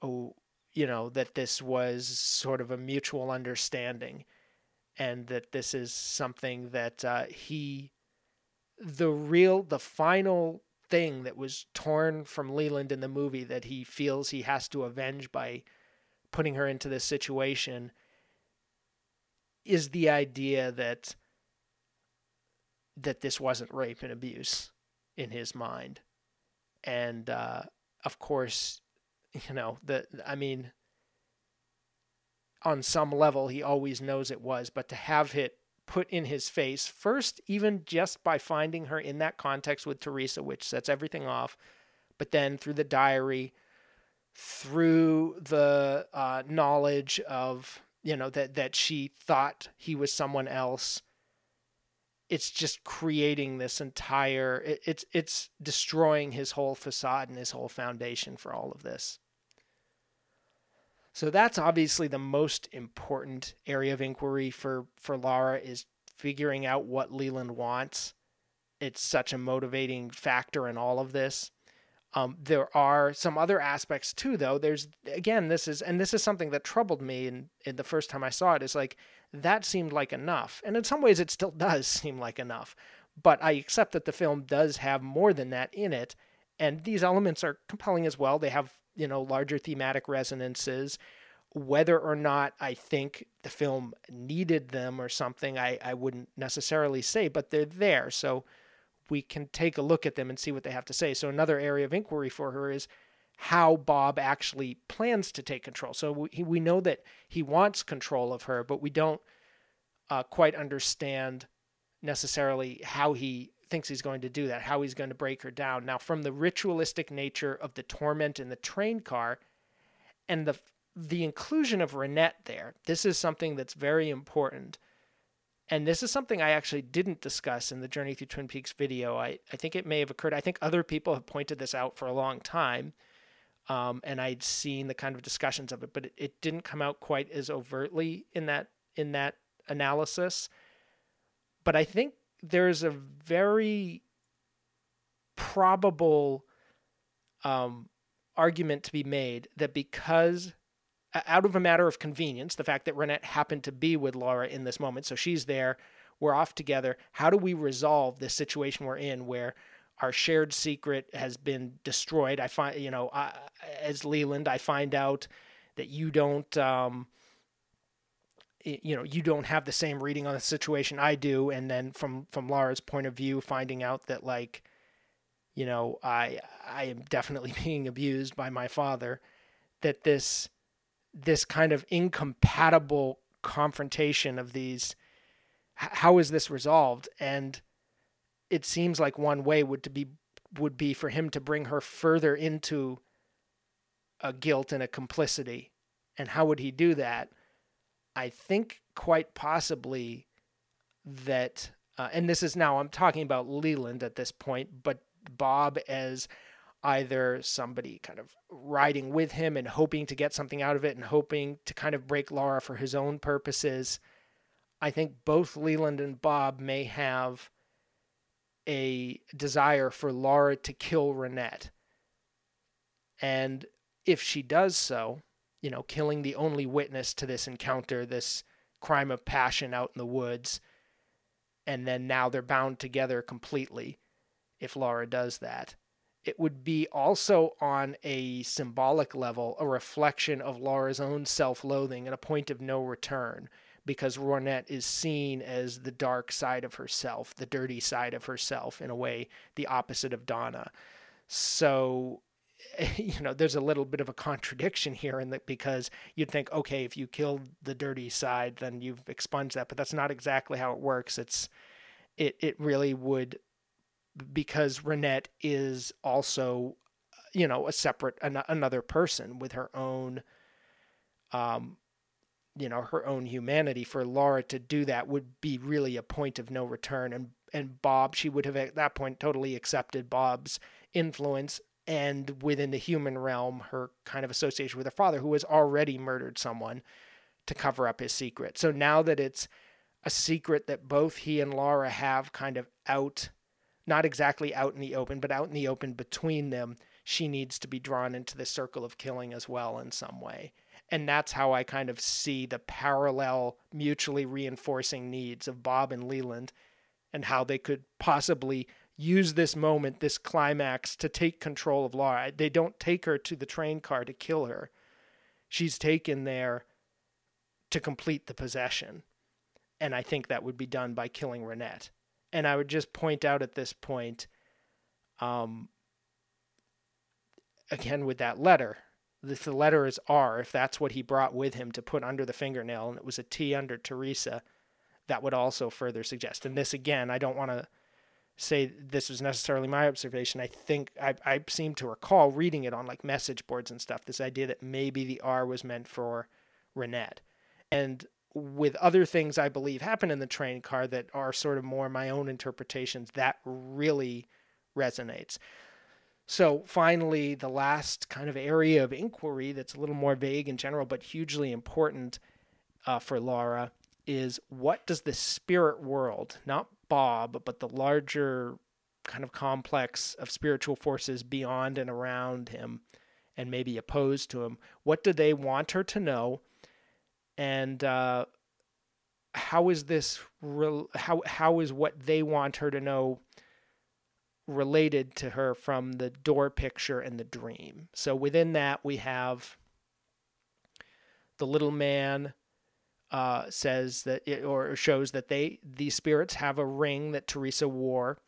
oh you know that this was sort of a mutual understanding and that this is something that uh, he the real the final thing that was torn from Leland in the movie that he feels he has to avenge by putting her into this situation is the idea that that this wasn't rape and abuse in his mind. And uh, of course you know the i mean on some level he always knows it was but to have it put in his face first even just by finding her in that context with Teresa which sets everything off but then through the diary through the uh, knowledge of you know that that she thought he was someone else it's just creating this entire it, it's it's destroying his whole facade and his whole foundation for all of this so that's obviously the most important area of inquiry for for Laura is figuring out what Leland wants. It's such a motivating factor in all of this. Um, there are some other aspects too, though. There's again, this is and this is something that troubled me in, in the first time I saw it. Is like that seemed like enough, and in some ways, it still [LAUGHS] does seem like enough. But I accept that the film does have more than that in it, and these elements are compelling as well. They have you know larger thematic resonances whether or not I think the film needed them or something, I, I wouldn't necessarily say, but they're there. So we can take a look at them and see what they have to say. So, another area of inquiry for her is how Bob actually plans to take control. So, we, we know that he wants control of her, but we don't uh, quite understand necessarily how he thinks he's going to do that, how he's going to break her down. Now, from the ritualistic nature of the torment in the train car and the the inclusion of Ronette there, this is something that's very important. And this is something I actually didn't discuss in the Journey Through Twin Peaks video. I, I think it may have occurred. I think other people have pointed this out for a long time. Um, and I'd seen the kind of discussions of it, but it, it didn't come out quite as overtly in that in that analysis. But I think there's a very probable um, argument to be made that because out of a matter of convenience, the fact that Ronette happened to be with Laura in this moment, so she's there, we're off together. How do we resolve this situation we're in where our shared secret has been destroyed? I find, you know, I, as Leland, I find out that you don't, um, you know, you don't have the same reading on the situation I do, and then from from Laura's point of view, finding out that like, you know, I I am definitely [LAUGHS] being abused by my father, that this this kind of incompatible confrontation of these how is this resolved? And it seems like one way would to be would be for him to bring her further into a guilt and a complicity. And how would he do that? I think quite possibly that uh, and this is now i'm talking about leland at this point but bob as either somebody kind of riding with him and hoping to get something out of it and hoping to kind of break Laura for his own purposes. I think both Leland and Bob may have a desire for Laura to kill Ronette. And if she does so, you know, killing the only witness to this encounter, this crime of passion out in the woods, and then now they're bound together completely if Laura does that it would be also on a symbolic level a reflection of Laura's own self loathing and a point of no return. because Ronette is seen as the dark side of herself, the dirty side of herself, in a way, the opposite of Donna. So, [LAUGHS] you know, there's a little bit of a contradiction here in that because you'd think, okay, if you kill the dirty side, then you've expunged that, but that's not exactly how it works. It's it it really would because Ronette is also, you know, a separate an, another person with her own um you know her own humanity for Laura to do that would be really a point of no return and and Bob she would have at that point totally accepted Bob's influence and within the human realm her kind of association with her father who has already murdered someone to cover up his secret. So now that it's a secret that both he and Laura have kind of out not exactly out in the open but out in the open between them, she needs to be drawn into the circle of killing as well in some way. And that's how I kind of see the parallel, mutually reinforcing needs of Bob and Leland and how they could possibly use this moment, this climax, to take control of Laura. They don't take her to the train car to kill her. She's taken there to complete the possession. And I think that would be done by killing Ronette. And I would just point out at this point, um, again with that letter, if the letter is R, if that's what he brought with him to put under the fingernail, and it was a T under Teresa, that would also further suggest. And this again, I don't want to say this was necessarily my observation. I think I, I seem to recall reading it on like message boards and stuff. This idea that maybe the R was meant for Ronette, and with other things I believe happen in the train car that are sort of more my own interpretations, that really resonates. So finally, the last kind of area of inquiry that's a little more vague in general, but hugely important uh, for Laura is what does the spirit world, not Bob, but the larger kind of complex of spiritual forces beyond and around him and maybe opposed to him, what do they want her to know? And uh, how is this, re- how, how is what they want her to know related to her from the door picture and the dream. So within that, we have the little man uh, says that, it, or shows that they these spirits have a ring that Teresa wore.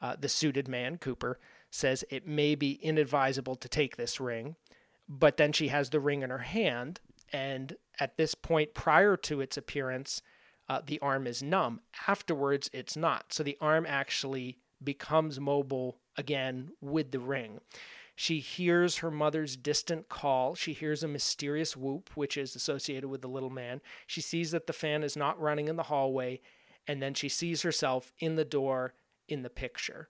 Uh, the suited man, Cooper, says it may be inadvisable to take this ring, but then she has the ring in her hand, and at this point, prior to its appearance, uh, the arm is numb. Afterwards, it's not. So the arm actually becomes mobile again with the ring. She hears her mother's distant call. She hears a mysterious whoop, which is associated with the little man. She sees that the fan is not running in the hallway, and then she sees herself in the door in the picture.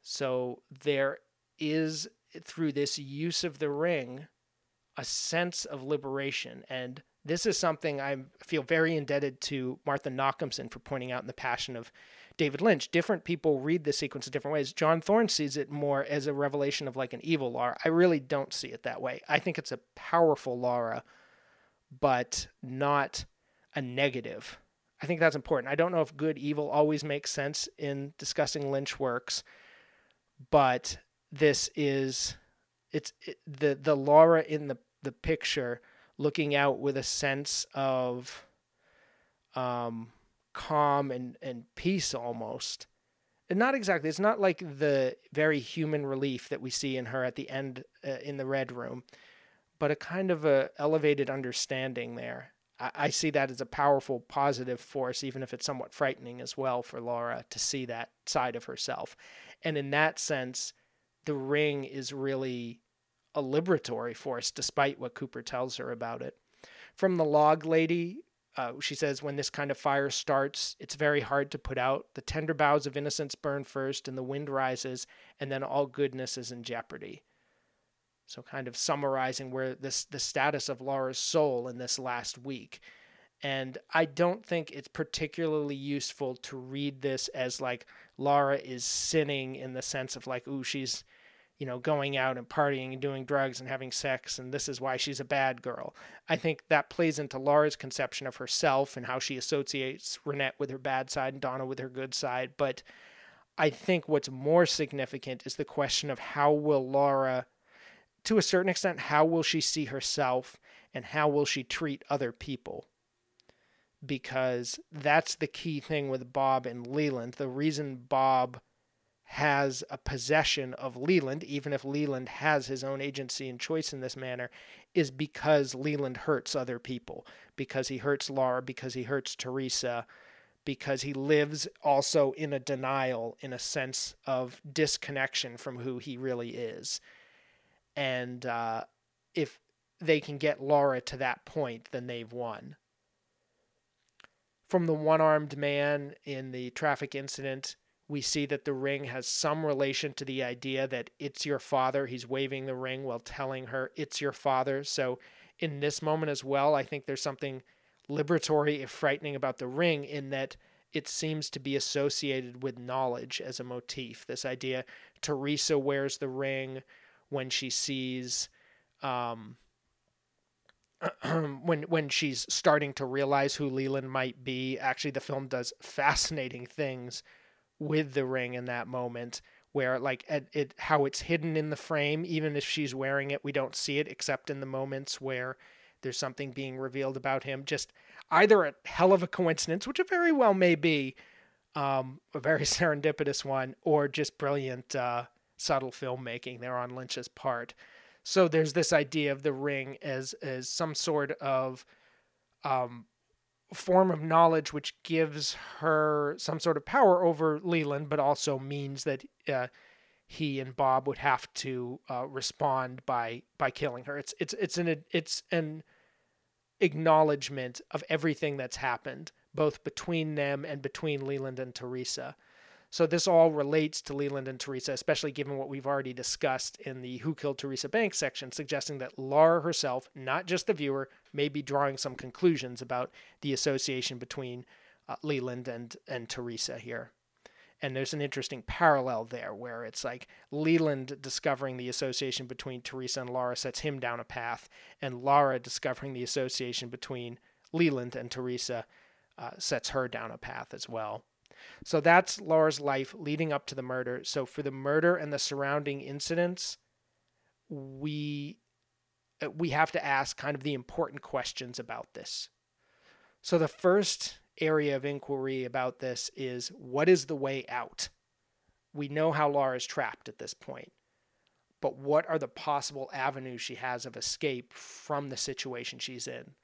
So there is, through this use of the ring, a sense of liberation. And this is something I feel very indebted to Martha Nochimson for pointing out in The Passion of David Lynch. Different people read the sequence in different ways. John Thorne sees it more as a revelation of like an evil Laura. I really don't see it that way. I think it's a powerful Laura, but not a negative. I think that's important. I don't know if good evil always makes sense in discussing Lynch works, but this is it's it, the the Laura in the the picture looking out with a sense of um calm and, and peace almost. And not exactly. It's not like the very human relief that we see in her at the end uh, in the red room, but a kind of a elevated understanding there. I, I see that as a powerful positive force, even if it's somewhat frightening as well for Laura to see that side of herself. And in that sense, the ring is really a liberatory force, despite what Cooper tells her about it. From the log lady, uh, she says, when this kind of fire starts, it's very hard to put out. The tender boughs of innocence burn first, and the wind rises, and then all goodness is in jeopardy. So, kind of summarizing where this the status of Laura's soul in this last week. And I don't think it's particularly useful to read this as like Laura is sinning in the sense of like, ooh, she's you know, going out and partying and doing drugs and having sex, and this is why she's a bad girl. I think that plays into Laura's conception of herself and how she associates Ronette with her bad side and Donna with her good side. But I think what's more significant is the question of how will Laura, to a certain extent, how will she see herself and how will she treat other people? because that's the key thing with Bob and Leland. The reason Bob has a possession of Leland, even if Leland has his own agency and choice in this manner, is because Leland hurts other people, because he hurts Laura, because he hurts Teresa, because he lives also in a denial, in a sense of disconnection from who he really is. And uh, if they can get Laura to that point, then they've won. From the one armed man in the traffic incident, we see that the ring has some relation to the idea that it's your father. He's waving the ring while telling her it's your father. So, in this moment as well, I think there's something liberatory, if frightening, about the ring in that it seems to be associated with knowledge as a motif. This idea Teresa wears the ring when she sees. Um, [CLEARS THROAT] when when she's starting to realize who Leland might be, actually the film does fascinating things with the ring in that moment where like it, how it's hidden in the frame even if she's wearing it we don't see it except in the moments where there's something being revealed about him just either a hell of a coincidence which it very well may be um, a very [LAUGHS] serendipitous one or just brilliant uh, subtle filmmaking there on lynch's part. So there's this idea of the ring as as some sort of um, form of knowledge which gives her some sort of power over Leland, but also means that uh, he and Bob would have to uh, respond by by killing her. It's it's it's an it's an acknowledgement of everything that's happened, both between them and between Leland and Teresa. So this all relates to Leland and Teresa, especially given what we've already discussed in the Who Killed Teresa Banks section, suggesting that Laura herself, not just the viewer, may be drawing some conclusions about the association between uh, Leland and and Teresa here. And there's an interesting parallel there where it's like Leland discovering the association between Teresa and Laura sets him down a path, and Laura discovering the association between Leland and Teresa uh, sets her down a path as well. So that's Laura's life leading up to the murder. So for the murder and the surrounding incidents, we uh, we have to ask kind of the important questions about this. So the first area of inquiry about this is what is the way out? We know how Laura is trapped at this point. But what are the possible avenues she has of escape from the situation she's in?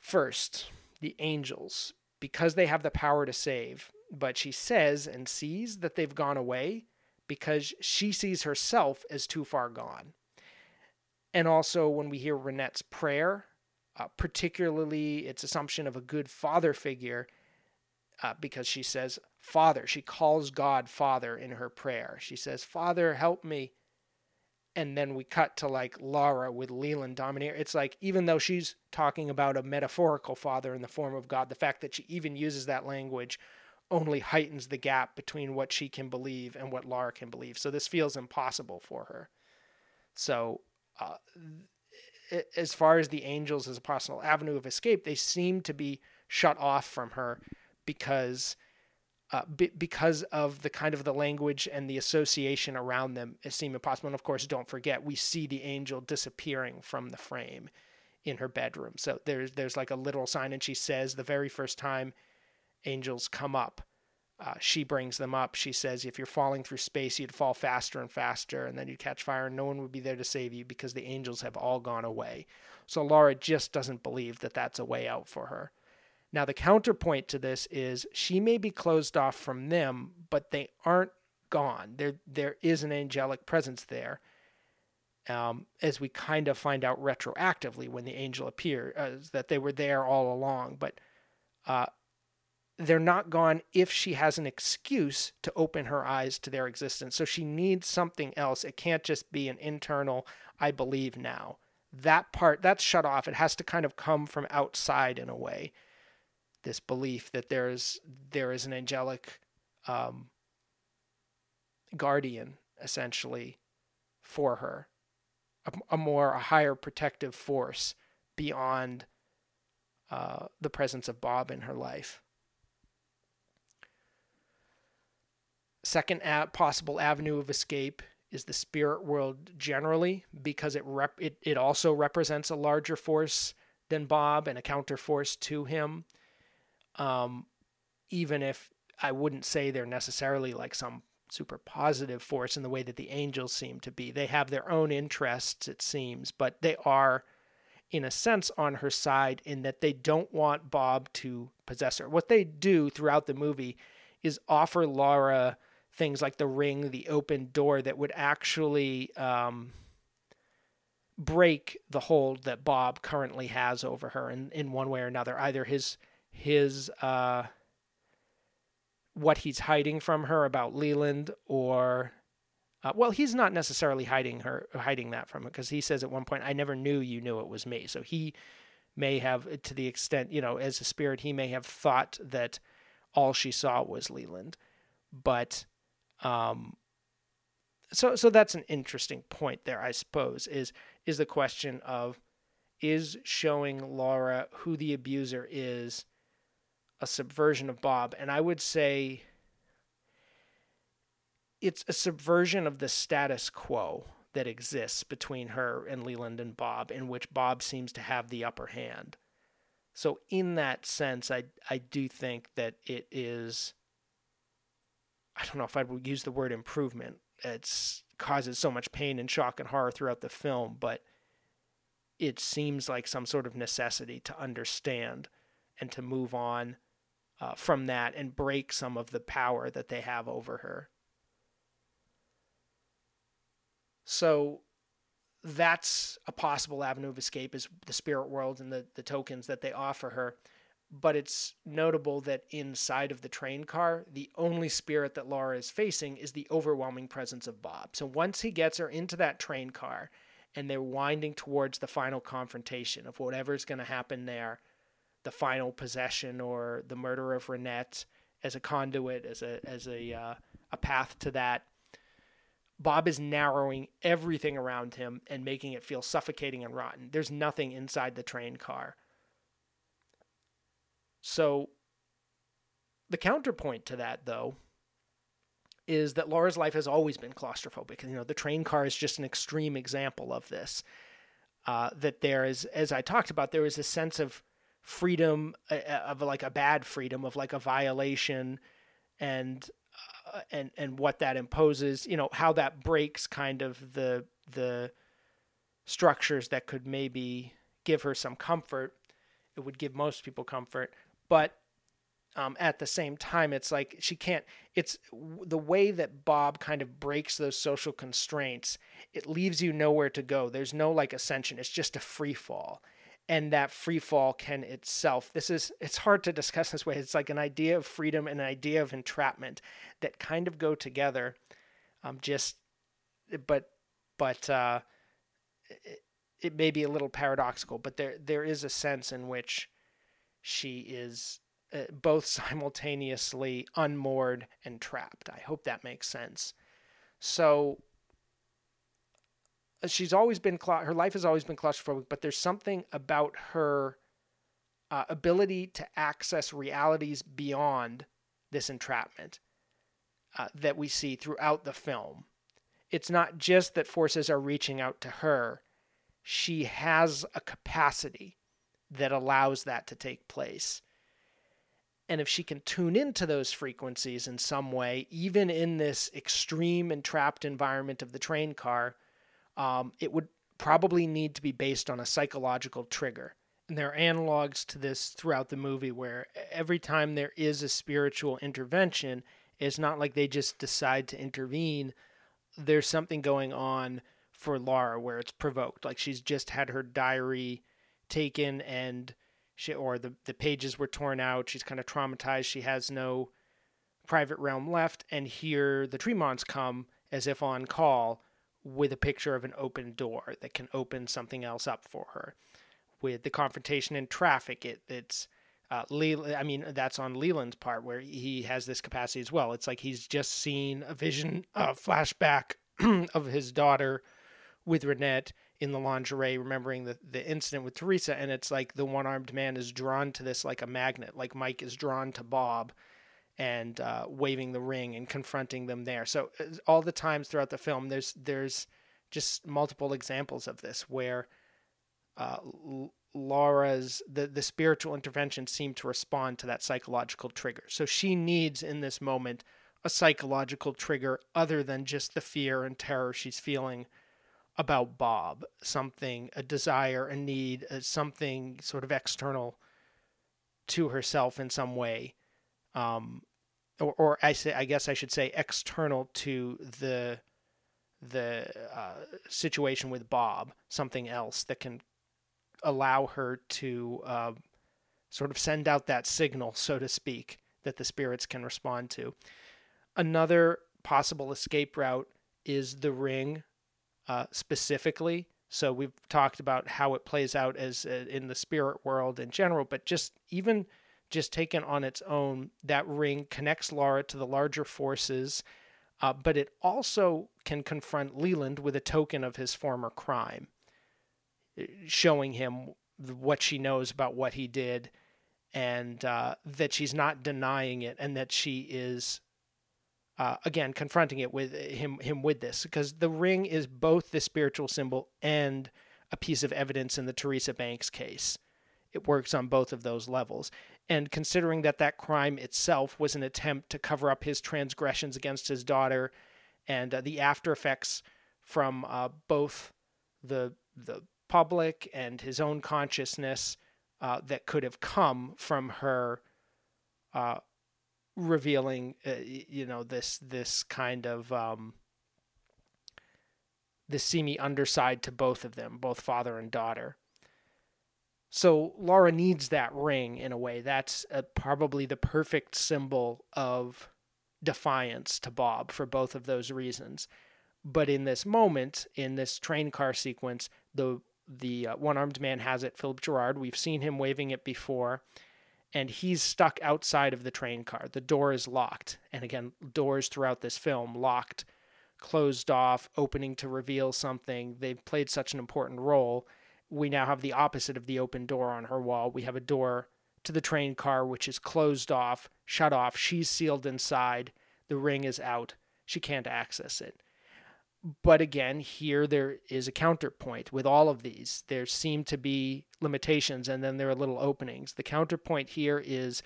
First, the angels because they have the power to save. But she says and sees that they've gone away because she sees herself as too far gone. And also, when we hear Ronette's prayer, uh, particularly its assumption of a good father figure, uh, because she says, Father, she calls God Father in her prayer. She says, Father, help me and then we cut to like Laura with Leland domineer. It's like even though she's talking about a metaphorical father in the form of God, the fact that she even uses that language only heightens the gap between what she can believe and what Laura can believe. So this feels impossible for her. So uh, as far as the angels as a possible avenue of escape, they seem to be shut off from her because uh, b- because of the kind of the language and the association around them it seem impossible. And of course, don't forget we see the angel disappearing from the frame in her bedroom. So there's there's like a literal sign, and she says the very first time angels come up, uh, she brings them up. She says, if you're falling through space, you'd fall faster and faster, and then you'd catch fire, and no one would be there to save you because the angels have all gone away. So Laura just doesn't believe that that's a way out for her. Now, the counterpoint to this is she may be closed off from them, but they aren't gone. There, there is an angelic presence there, um, as we kind of find out retroactively when the angel appears, uh, that they were there all along. But uh, they're not gone if she has an excuse to open her eyes to their existence. So she needs something else. It can't just be an internal, I believe now. That part, that's shut off. It has to kind of come from outside in a way this belief that there is there is an angelic um, guardian essentially for her, a, a, more a higher protective force beyond uh, the presence of Bob in her life. Second possible avenue of escape is the spirit world generally because it rep- it, it also represents a larger force than Bob and a counterforce to him. Um, even if I wouldn't say they're necessarily like some super positive force in the way that the angels seem to be. They have their own interests, it seems, but they are, in a sense, on her side in that they don't want Bob to possess her. What they do throughout the movie is offer Laura things like the ring, the open door that would actually um, break the hold that Bob currently has over her in, in one way or another. Either his his uh, what he's hiding from her about Leland, or uh, well, he's not necessarily hiding her hiding that from her because he says at one point, "I never knew you knew it was me." So he may have, to the extent you know, as a spirit, he may have thought that all she saw was Leland, but um, so so that's an interesting point there, I suppose. Is is the question of is showing Laura who the abuser is a subversion of Bob, and I would say it's a subversion of the status quo that exists between her and Leland and Bob, in which Bob seems to have the upper hand. So in that sense, I I do think that it is. I don't know if I would use the word improvement. It causes so much pain and shock and horror throughout the film, but it seems like some sort of necessity to understand and to move on uh, from that and break some of the power that they have over her. So that's a possible avenue of escape is the spirit world and the, the tokens that they offer her. But it's notable that inside of the train car, the only spirit that Laura is facing is the overwhelming presence of Bob. So once he gets her into that train car and they're winding towards the final confrontation of whatever's going to happen there, the final possession or the murder of Ronette as a conduit, as a as a uh, a path to that. Bob is narrowing everything around him and making it feel suffocating and rotten. There's nothing inside the train car. So the counterpoint to that though is that Laura's life has always been claustrophobic. You know, the train car is just an extreme example of this. Uh, that there is, as I talked about, there is a sense of freedom of like a bad freedom of like a violation and uh, and and what that imposes you know how that breaks kind of the the structures that could maybe give her some comfort. It would give most people comfort. But um, at the same time it's like she can't it's the way that bob kind of breaks those social constraints it leaves you nowhere to go. There's no like ascension. It's just a free fall and that free fall can itself this is it's hard to discuss this way. It's like an idea of freedom and an idea of entrapment that kind of go together um just but but uh it, it may be a little paradoxical but there there is a sense in which she is uh, both [LAUGHS] simultaneously unmoored and trapped. I hope that makes sense. So she's always been her life has always been claustrophobic, but there's something about her uh, ability to access realities beyond this entrapment uh, that we see throughout the film. It's not just that forces are reaching out to her; she has a capacity that allows that to take place. And if she can tune into those frequencies in some way, even in this extreme and trapped environment of the train car, um, it would probably need to be based on a psychological trigger. And there are analogs to this throughout the movie where every time there is a spiritual intervention, it's not like they just decide to intervene. There's something going on for Laura where it's provoked. Like she's just had her diary taken and she or the, the pages were torn out. She's kind of traumatized. She has no private realm left. And here the Tremonds come as if on call with a picture of an open door that can open something else up for her. With the confrontation in traffic, it, it's uh, Le- I mean, that's on Leland's part where he has this capacity as well. It's like he's just seen a vision, a flashback [CLEARS THROAT] of his daughter with Ronette in the lingerie, remembering the, the incident with Teresa. And it's like the one armed man is drawn to this like a magnet, like Mike is drawn to Bob and uh, waving the ring and confronting them there. So uh, all the times throughout the film, there's there's just multiple examples of this where uh, Laura's the the spiritual intervention seemed to respond to that psychological trigger. So she needs in this moment a psychological trigger other than just the fear and terror she's feeling about Bob, something a desire, a need, something sort of external to herself in some way. Um, or, or I say, I guess I should say external to the the uh, situation with Bob, something else that can allow her to uh, sort of send out that signal, so to speak, that the spirits can respond to. Another possible escape route is the ring, uh, specifically. So we've talked about how it plays out as uh, in the spirit world in general, but just even just taken on its own, that ring connects Laura to the larger forces, uh, but it also can confront Leland with a token of his former crime showing him what she knows about what he did and uh, that she's not denying it and that she is uh, again confronting it with him him with this because the ring is both the spiritual symbol and a piece of evidence in the Teresa Banks case. It works on both of those levels. And considering that that crime itself was an attempt to cover up his transgressions against his daughter and uh, the after effects from uh, both the the public and his own consciousness uh, that could have come from her uh, revealing, uh, you know, this this kind of um, this seamy underside to both of them, both father and daughter. So Laura needs that ring in a way. That's a, probably the perfect symbol of defiance to Bob for both of those reasons. But in this moment, in this train car sequence, the the uh, one armed man has it, Philip Gerard. We've seen him waving it before, and he's stuck outside of the train car. The door is locked. And again, doors throughout this film locked, closed off, opening to reveal something. They've played such an important role. We now have the opposite of the open door on her wall. We have a door to the train car, which is closed off, shut off. She's sealed inside. The ring is out. She can't access it but again, here there is a counterpoint with all of these. There seem to be limitations and then there are little openings. The counterpoint here is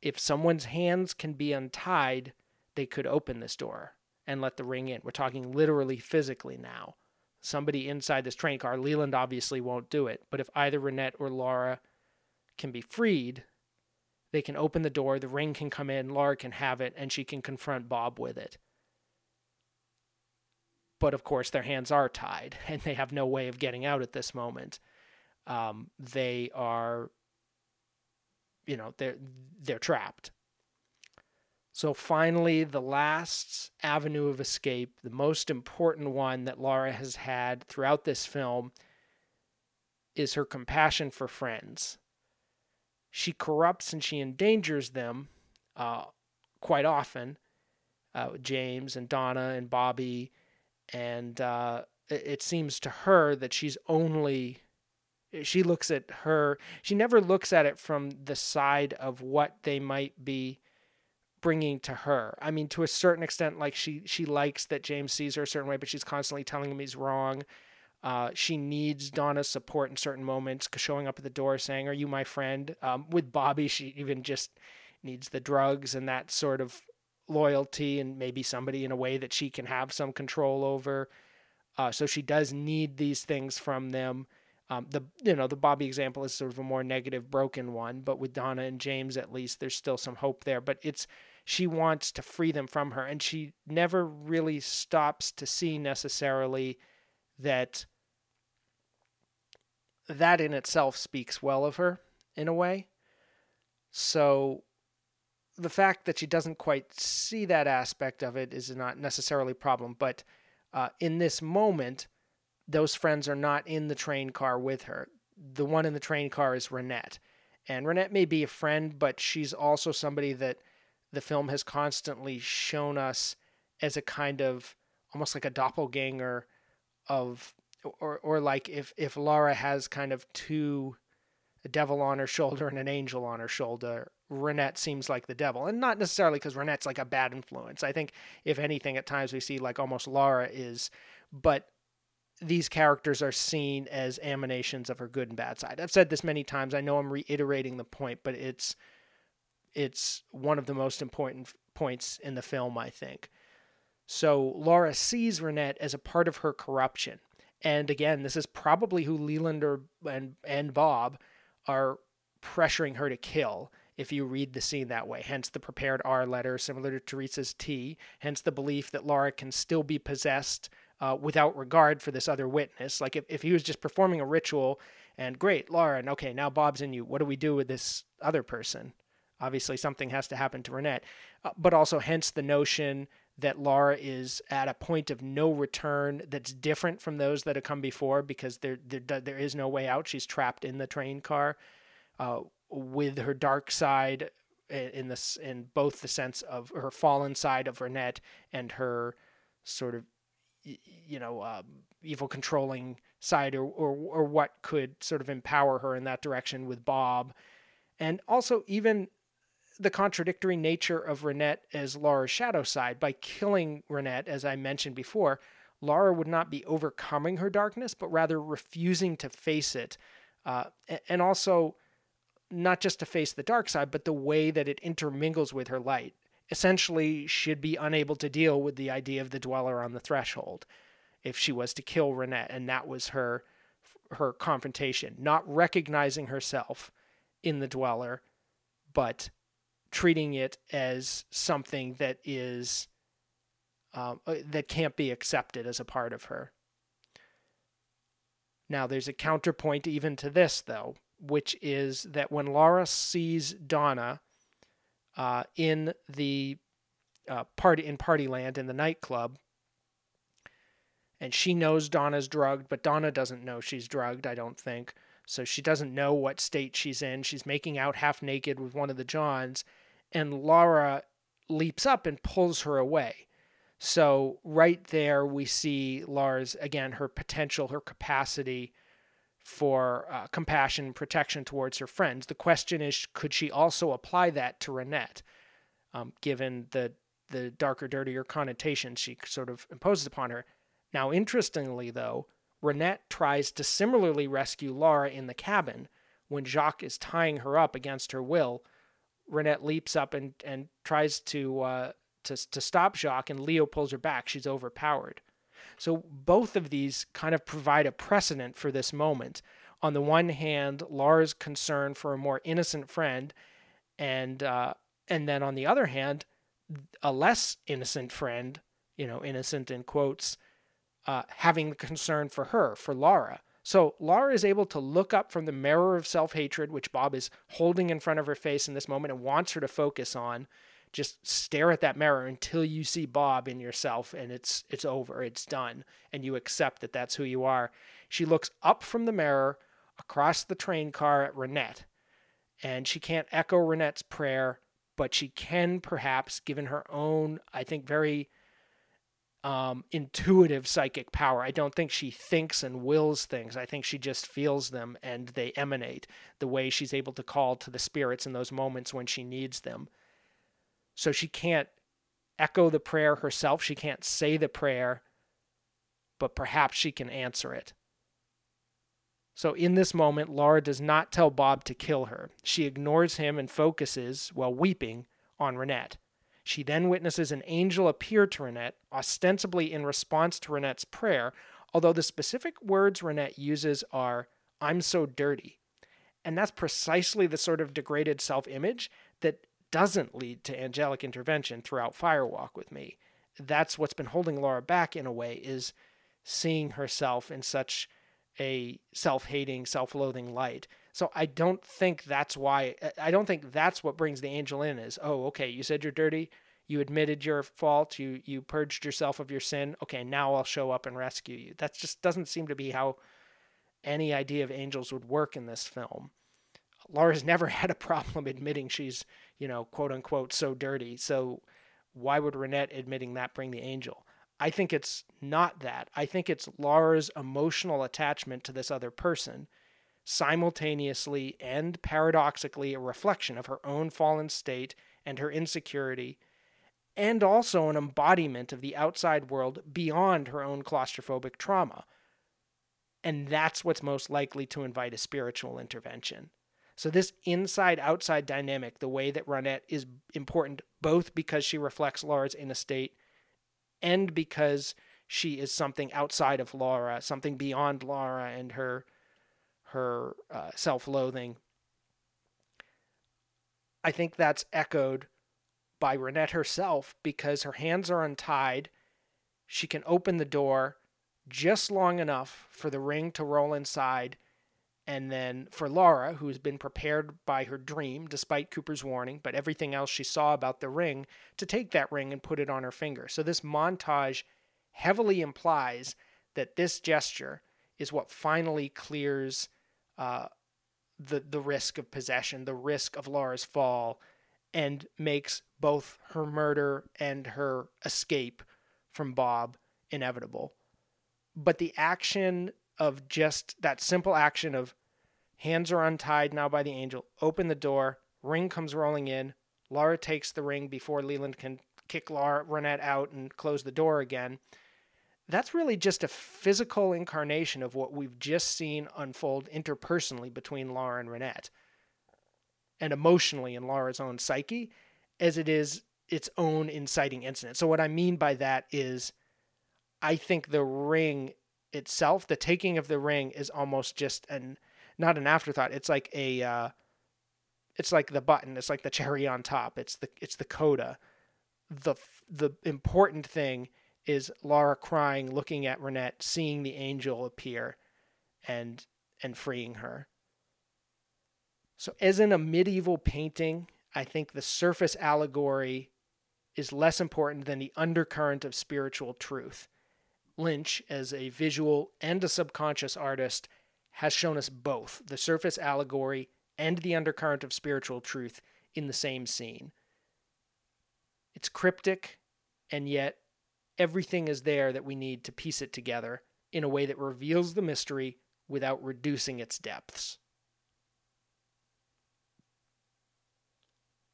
if someone's hands can be untied, they could open this door and let the ring in. We're talking literally physically now. Somebody inside this train car, Leland obviously won't do it, but if either Ronette or Laura can be freed, they can open the door, the ring can come in, Laura can have it, and she can confront Bob with it but of course their hands are tied [LAUGHS] and they have no way of getting out at this moment. Um, they are, you know, they're they're trapped. So finally, the last avenue of escape, the most important one that Laura has had throughout this film, is her compassion for friends. She corrupts and she endangers them uh, quite often. Uh, James and Donna and Bobby and uh, it, it seems to her that she's only she looks at her she never looks at it from the side of what they might be bringing to her i mean to a certain extent like she she likes that james sees her a certain way but she's constantly telling him he's wrong uh, she needs donna's support in certain moments showing up at the door saying are you my friend um, with bobby she even just needs the drugs and that sort of loyalty and maybe somebody in a way that she can have some control over. Uh, so she does need these things from them. Um, the you know the Bobby example is sort of a more negative, broken one, but with Donna and James at least there's still some hope there. But it's she wants to free them from her, and she never really stops to see necessarily that that in itself speaks well of her in a way. So the fact that she doesn't quite see that aspect of it is not necessarily a problem, but uh, in this moment, those friends are not in the train car with her. The one in the train car is Ronette. And Ronette may be a friend, but she's also somebody that the film has constantly shown us as a kind of almost like a doppelganger of or or like if if Laura has kind of two a devil on her shoulder and an angel on her shoulder Ronette seems like the devil, and not necessarily because Ronette's like a bad influence. I think, if anything, at times we see like almost Laura is, but these characters are seen as emanations of her good and bad side. I've said this many times. I know I'm reiterating the point, but it's it's one of the most important points in the film, I think. So Laura sees Ronette as a part of her corruption. And again, this is probably who Leland and, and Bob are pressuring her to kill if you read the scene that way. Hence the prepared R letter, similar to Teresa's T. Hence the belief that Laura can still be possessed uh, without regard for this other witness. Like if, if he was just performing a ritual and great, Laura, and okay, now Bob's in you. What do we do with this other person? Obviously, something has to happen to Ronette. Uh, but also, hence the notion that Laura is at a point of no return that's different from those that have come before because there there, there is no way out. She's trapped in the train car uh, with her dark side in this in both the sense of her fallen side of Ronette and her sort of you know um, evil controlling side or, or or what could sort of empower her in that direction with Bob and also even the contradictory nature of Ronette as Laura's shadow side. By killing Ronette, as I mentioned before, Laura would not be overcoming her darkness, but rather refusing to face it. Uh, and also, not just to face the dark side, but the way that it intermingles with her light. Essentially, she'd be unable to deal with the idea of the dweller on the threshold if she was to kill Ronette, and that was her her confrontation, not recognizing herself in the dweller, but treating it as something that is um, uh, that can't be accepted as a part of her. Now, there's a counterpoint even to this, though, which is that when Laura sees Donna uh, in the uh, party in Partyland in the nightclub, and she knows Donna's drugged, but Donna doesn't know she's drugged. I don't think so. She doesn't know what state she's in. She's making out half naked with one of the Johns, and Laura leaps up and pulls her away. So, right there, we see Lars again, her potential, her capacity for uh, compassion, protection towards her friends. The question is, could she also apply that to Ronette, um, given the the darker, dirtier connotation she sort of imposes upon her? Now, interestingly, though, Ronette tries to similarly rescue Laura in the cabin when Jacques is tying her up against her will Ronette leaps up and, and tries to, uh, to, to stop Jacques, and Leo pulls her back. She's overpowered. So both of these kind of provide a precedent for this moment. On the one hand, Laura's concern for a more innocent friend, and uh, and then on the other hand, a less innocent friend, you know, innocent in quotes, uh, having concern for her, for Lara. So Laura is able to look up from the mirror of self hatred, which Bob is holding in front of her face in this moment and wants her to focus on. Just stare at that mirror until you see Bob in yourself, and it's it's over, it's done, and you accept that that's who you are. She looks up from the mirror across the train car at Ronette, and she can't echo Ronette's prayer, but she can perhaps, given her own, I think, very um, intuitive psychic power. I don't think she thinks and wills things. I think she just feels them and they emanate the way she's able to call to the spirits in those moments when she needs them. So she can't echo the prayer herself. She can't say the prayer, but perhaps she can answer it. So in this moment, Laura does not tell Bob to kill her. She ignores him and focuses, while weeping, on Ronette. She then witnesses an angel appear to Ronette, ostensibly in response to Ronette's prayer, although the specific words Ronette uses are, I'm so dirty. And that's precisely the sort of degraded self image that doesn't lead to angelic intervention throughout Fire Walk with Me. That's what's been holding Laura back in a way, is seeing herself in such a self hating, self loathing light. So I don't think that's why. I don't think that's what brings the angel in. Is oh, okay, you said you're dirty. You admitted your fault. You you purged yourself of your sin. Okay, now I'll show up and rescue you. That just doesn't seem to be how any idea of angels would work in this film. Laura's [LAUGHS] never had a problem admitting she's, you know, quote unquote, so dirty. So why would Ronette admitting that bring the angel? I think it's not that. I think it's Laura's emotional attachment to this other person simultaneously and paradoxically a reflection of her own fallen state and her insecurity, and also an embodiment of the outside world beyond her own claustrophobic trauma. And that's what's most likely to invite a spiritual intervention. So, this inside outside dynamic, the way that Ronette is important, both because she reflects Laura's inner state and because she is something outside of Laura, something beyond Laura and her her uh, self-loathing. I think that's echoed by Ronette herself because her hands are untied. She can open the door just long enough for the ring to roll inside, and then for Laura, who's been prepared by her dream, despite Cooper's warning, but everything else she saw about the ring, to take that ring and put it on her finger. So this montage heavily implies that this gesture is what finally clears uh, the the risk of possession, the risk of Laura's fall, and makes both her murder and her escape from Bob inevitable. But the action of just that simple action of hands are untied now by the angel, open the door, ring comes rolling in, Laura takes the ring before Leland can kick Laura Ronette out and close the door again that's really just a physical incarnation of what we've just seen unfold interpersonally between Laura and Ronette and emotionally in Laura's own psyche as it is its own inciting incident. So, what I mean by that is, I think the ring itself, the taking of the ring, is almost just an not an afterthought. It's like a, uh, it's like the button. It's like the cherry on top. It's the it's the coda. The the important thing is Laura crying, looking at Ronette, seeing the angel appear and and freeing her. So as in a medieval painting, I think the surface allegory is less important than the undercurrent of spiritual truth. Lynch, as a visual and a subconscious artist, has shown us both the surface allegory and the undercurrent of spiritual truth in the same scene. It's cryptic, and yet everything is there that we need to piece it together in a way that reveals the mystery without reducing its depths.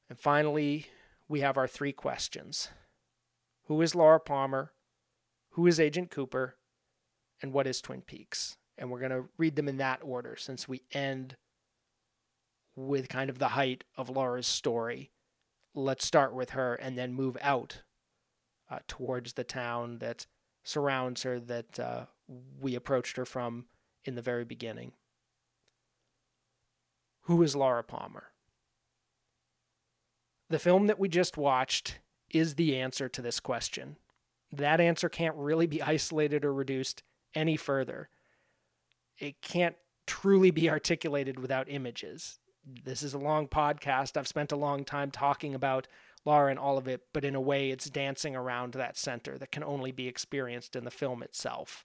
And finally, we have our three questions Who is Laura Palmer? Who is Agent Cooper? And what is Twin Peaks? And we're going to read them in that order since we end with kind of the height of Laura's story. Let's start with her and then move out uh, towards the town that surrounds her that uh, we approached her from in the very beginning. Who is Laura Palmer? The film that we just watched is the answer to this question. That answer can't really be [LAUGHS] isolated or reduced any further. It can't truly be articulated without images. This is a long podcast. I've spent a long time talking about Laura and all of it, but in a way it's dancing around that center that can only be experienced in the film itself.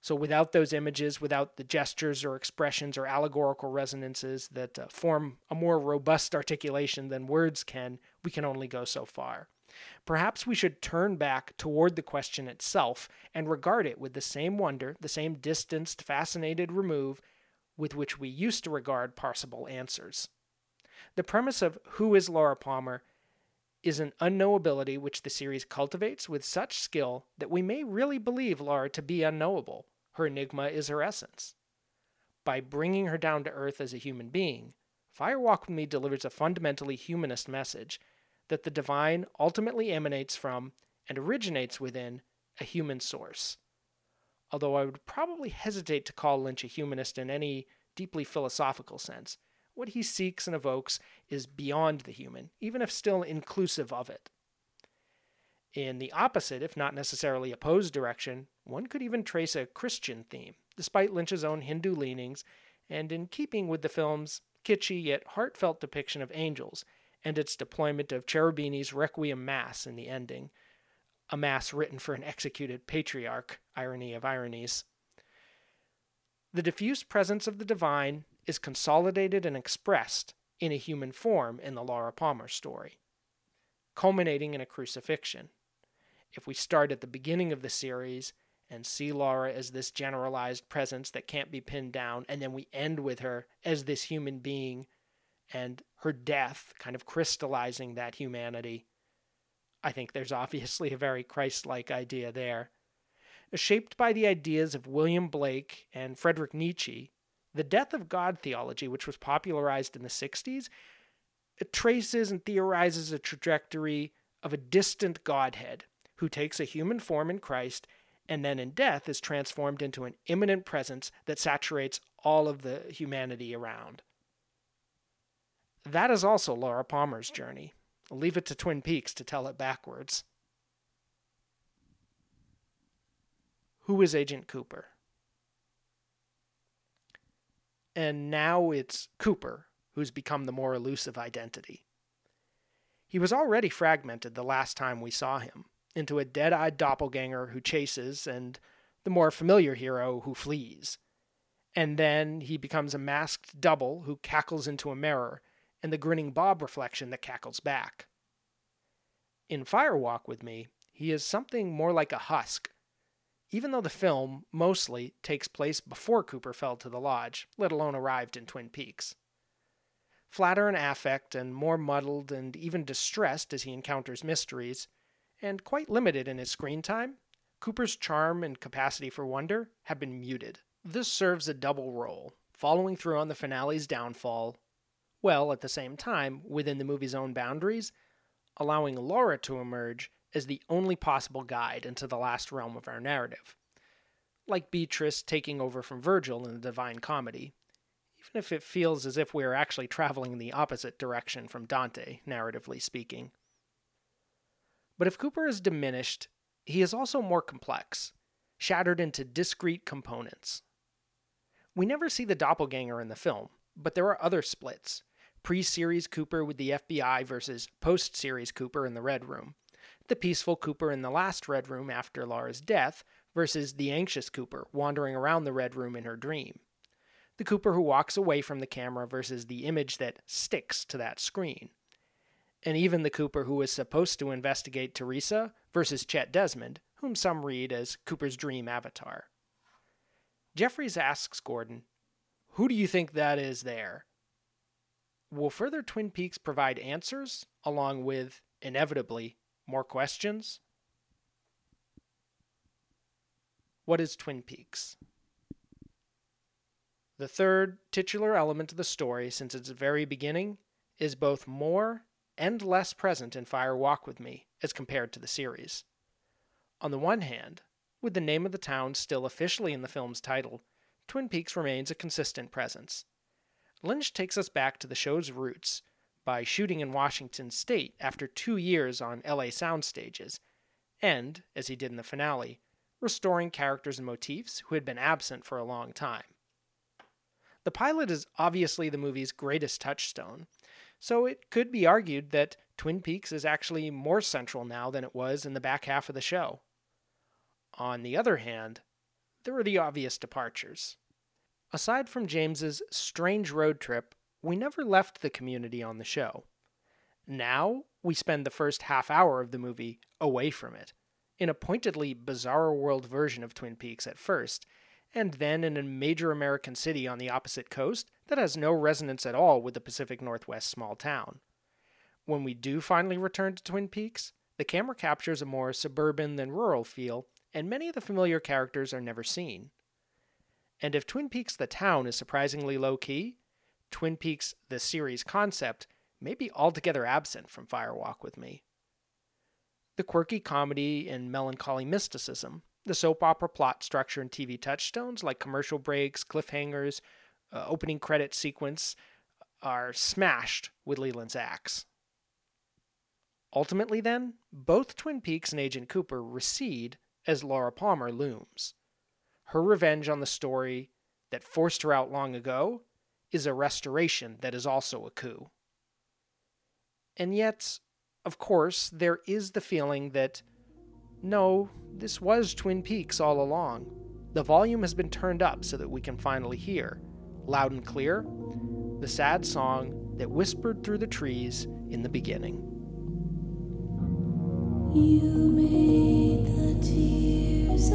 So, without those images, without the gestures or expressions or allegorical resonances that uh, form a more robust articulation than words can, we can only go so far. Perhaps we should turn back toward the question itself and regard it with the same wonder, the same distanced, fascinated remove with which we used to regard possible answers. The premise of Who is Laura Palmer is an unknowability which the series cultivates with such skill that we may really believe Laura to be unknowable. Her enigma is her essence. By bringing her down to earth as a human being, Fire Walk with Me delivers a fundamentally humanist message that the divine ultimately emanates from and originates within a human source. Although I would probably hesitate to call Lynch a humanist in any deeply philosophical sense, what he seeks and evokes is beyond the human, even if still inclusive of it. In the opposite, if not necessarily opposed direction, one could even trace a Christian theme, despite Lynch's own Hindu leanings, and in keeping with the film's kitschy yet heartfelt depiction of angels and its deployment of Cherubini's Requiem Mass in the ending, a mass written for an executed patriarch, irony of ironies. The diffuse presence of the divine is consolidated and expressed in a human form in the Laura Palmer story, culminating in a crucifixion. If we start at the beginning of the series and see Laura as this generalized presence that can't be pinned down, and then we end with her as this human being and her death kind of crystallizing that humanity, I think there's obviously a very Christ like idea there. Shaped by the ideas of William Blake and Friedrich Nietzsche, the death of God theology, which was popularized in the 60s, it traces and theorizes a trajectory of a distant Godhead who takes a human form in Christ and then in death is transformed into an immanent presence that saturates all of the humanity around. That is also Laura Palmer's journey. I'll leave it to Twin Peaks to tell it backwards. Who is Agent Cooper? And now it's Cooper who's become the more elusive identity. He was already fragmented the last time we saw him into a dead eyed doppelganger who chases and the more familiar hero who flees. And then he becomes a masked double who cackles into a mirror and the grinning Bob reflection that cackles back. In Fire Walk with Me, he is something more like a husk, even though the film mostly takes place before Cooper fell to the lodge, let alone arrived in Twin Peaks. Flatter in affect and more muddled and even distressed as he encounters mysteries, and quite limited in his screen time, Cooper's charm and capacity for wonder have been muted. This serves a double role, following through on the finale's downfall, while at the same time, within the movie's own boundaries, allowing Laura to emerge as the only possible guide into the last realm of our narrative. Like Beatrice taking over from Virgil in the Divine Comedy, even if it feels as if we are actually traveling in the opposite direction from Dante, narratively speaking. But if Cooper is diminished, he is also more complex, shattered into discrete components. We never see the doppelganger in the film, but there are other splits pre series Cooper with the FBI versus post series Cooper in the Red Room, the peaceful Cooper in the last Red Room after Laura's death versus the anxious Cooper wandering around the Red Room in her dream, the Cooper who walks away from the camera versus the image that sticks to that screen and even the Cooper who was supposed to investigate Teresa versus Chet Desmond, whom some read as Cooper's dream avatar. Jeffries asks Gordon, Who do you think that is there? Will further Twin Peaks provide answers, along with, inevitably, more questions? What is Twin Peaks? The third titular element of the story since its very beginning is both more and less present in Fire Walk with Me as compared to the series. On the one hand, with the name of the town still officially in the film's title, Twin Peaks remains a consistent presence. Lynch takes us back to the show's roots by shooting in Washington state after two years on LA sound stages, and, as he did in the finale, restoring characters and motifs who had been absent for a long time. The pilot is obviously the movie's greatest touchstone, so it could be argued that Twin Peaks is actually more central now than it was in the back half of the show. On the other hand, there are the obvious departures. Aside from James's strange road trip, we never left the community on the show. Now, we spend the first half hour of the movie away from it, in a pointedly bizarre world version of Twin Peaks at first, and then in a major American city on the opposite coast that has no resonance at all with the Pacific Northwest small town. When we do finally return to Twin Peaks, the camera captures a more suburban than rural feel, and many of the familiar characters are never seen. And if Twin Peaks the town is surprisingly low key, Twin Peaks the series concept may be altogether absent from Fire Walk with Me. The quirky comedy and melancholy mysticism the soap opera plot structure and TV touchstones like commercial breaks, cliffhangers, uh, opening credit sequence are smashed with Leland's axe. Ultimately, then, both Twin Peaks and Agent Cooper recede as Laura Palmer looms. Her revenge on the story that forced her out long ago is a restoration that is also a coup. And yet, of course, there is the feeling that no, this was Twin Peaks all along. The volume has been turned up so that we can finally hear, loud and clear, the sad song that whispered through the trees in the beginning. You made the tears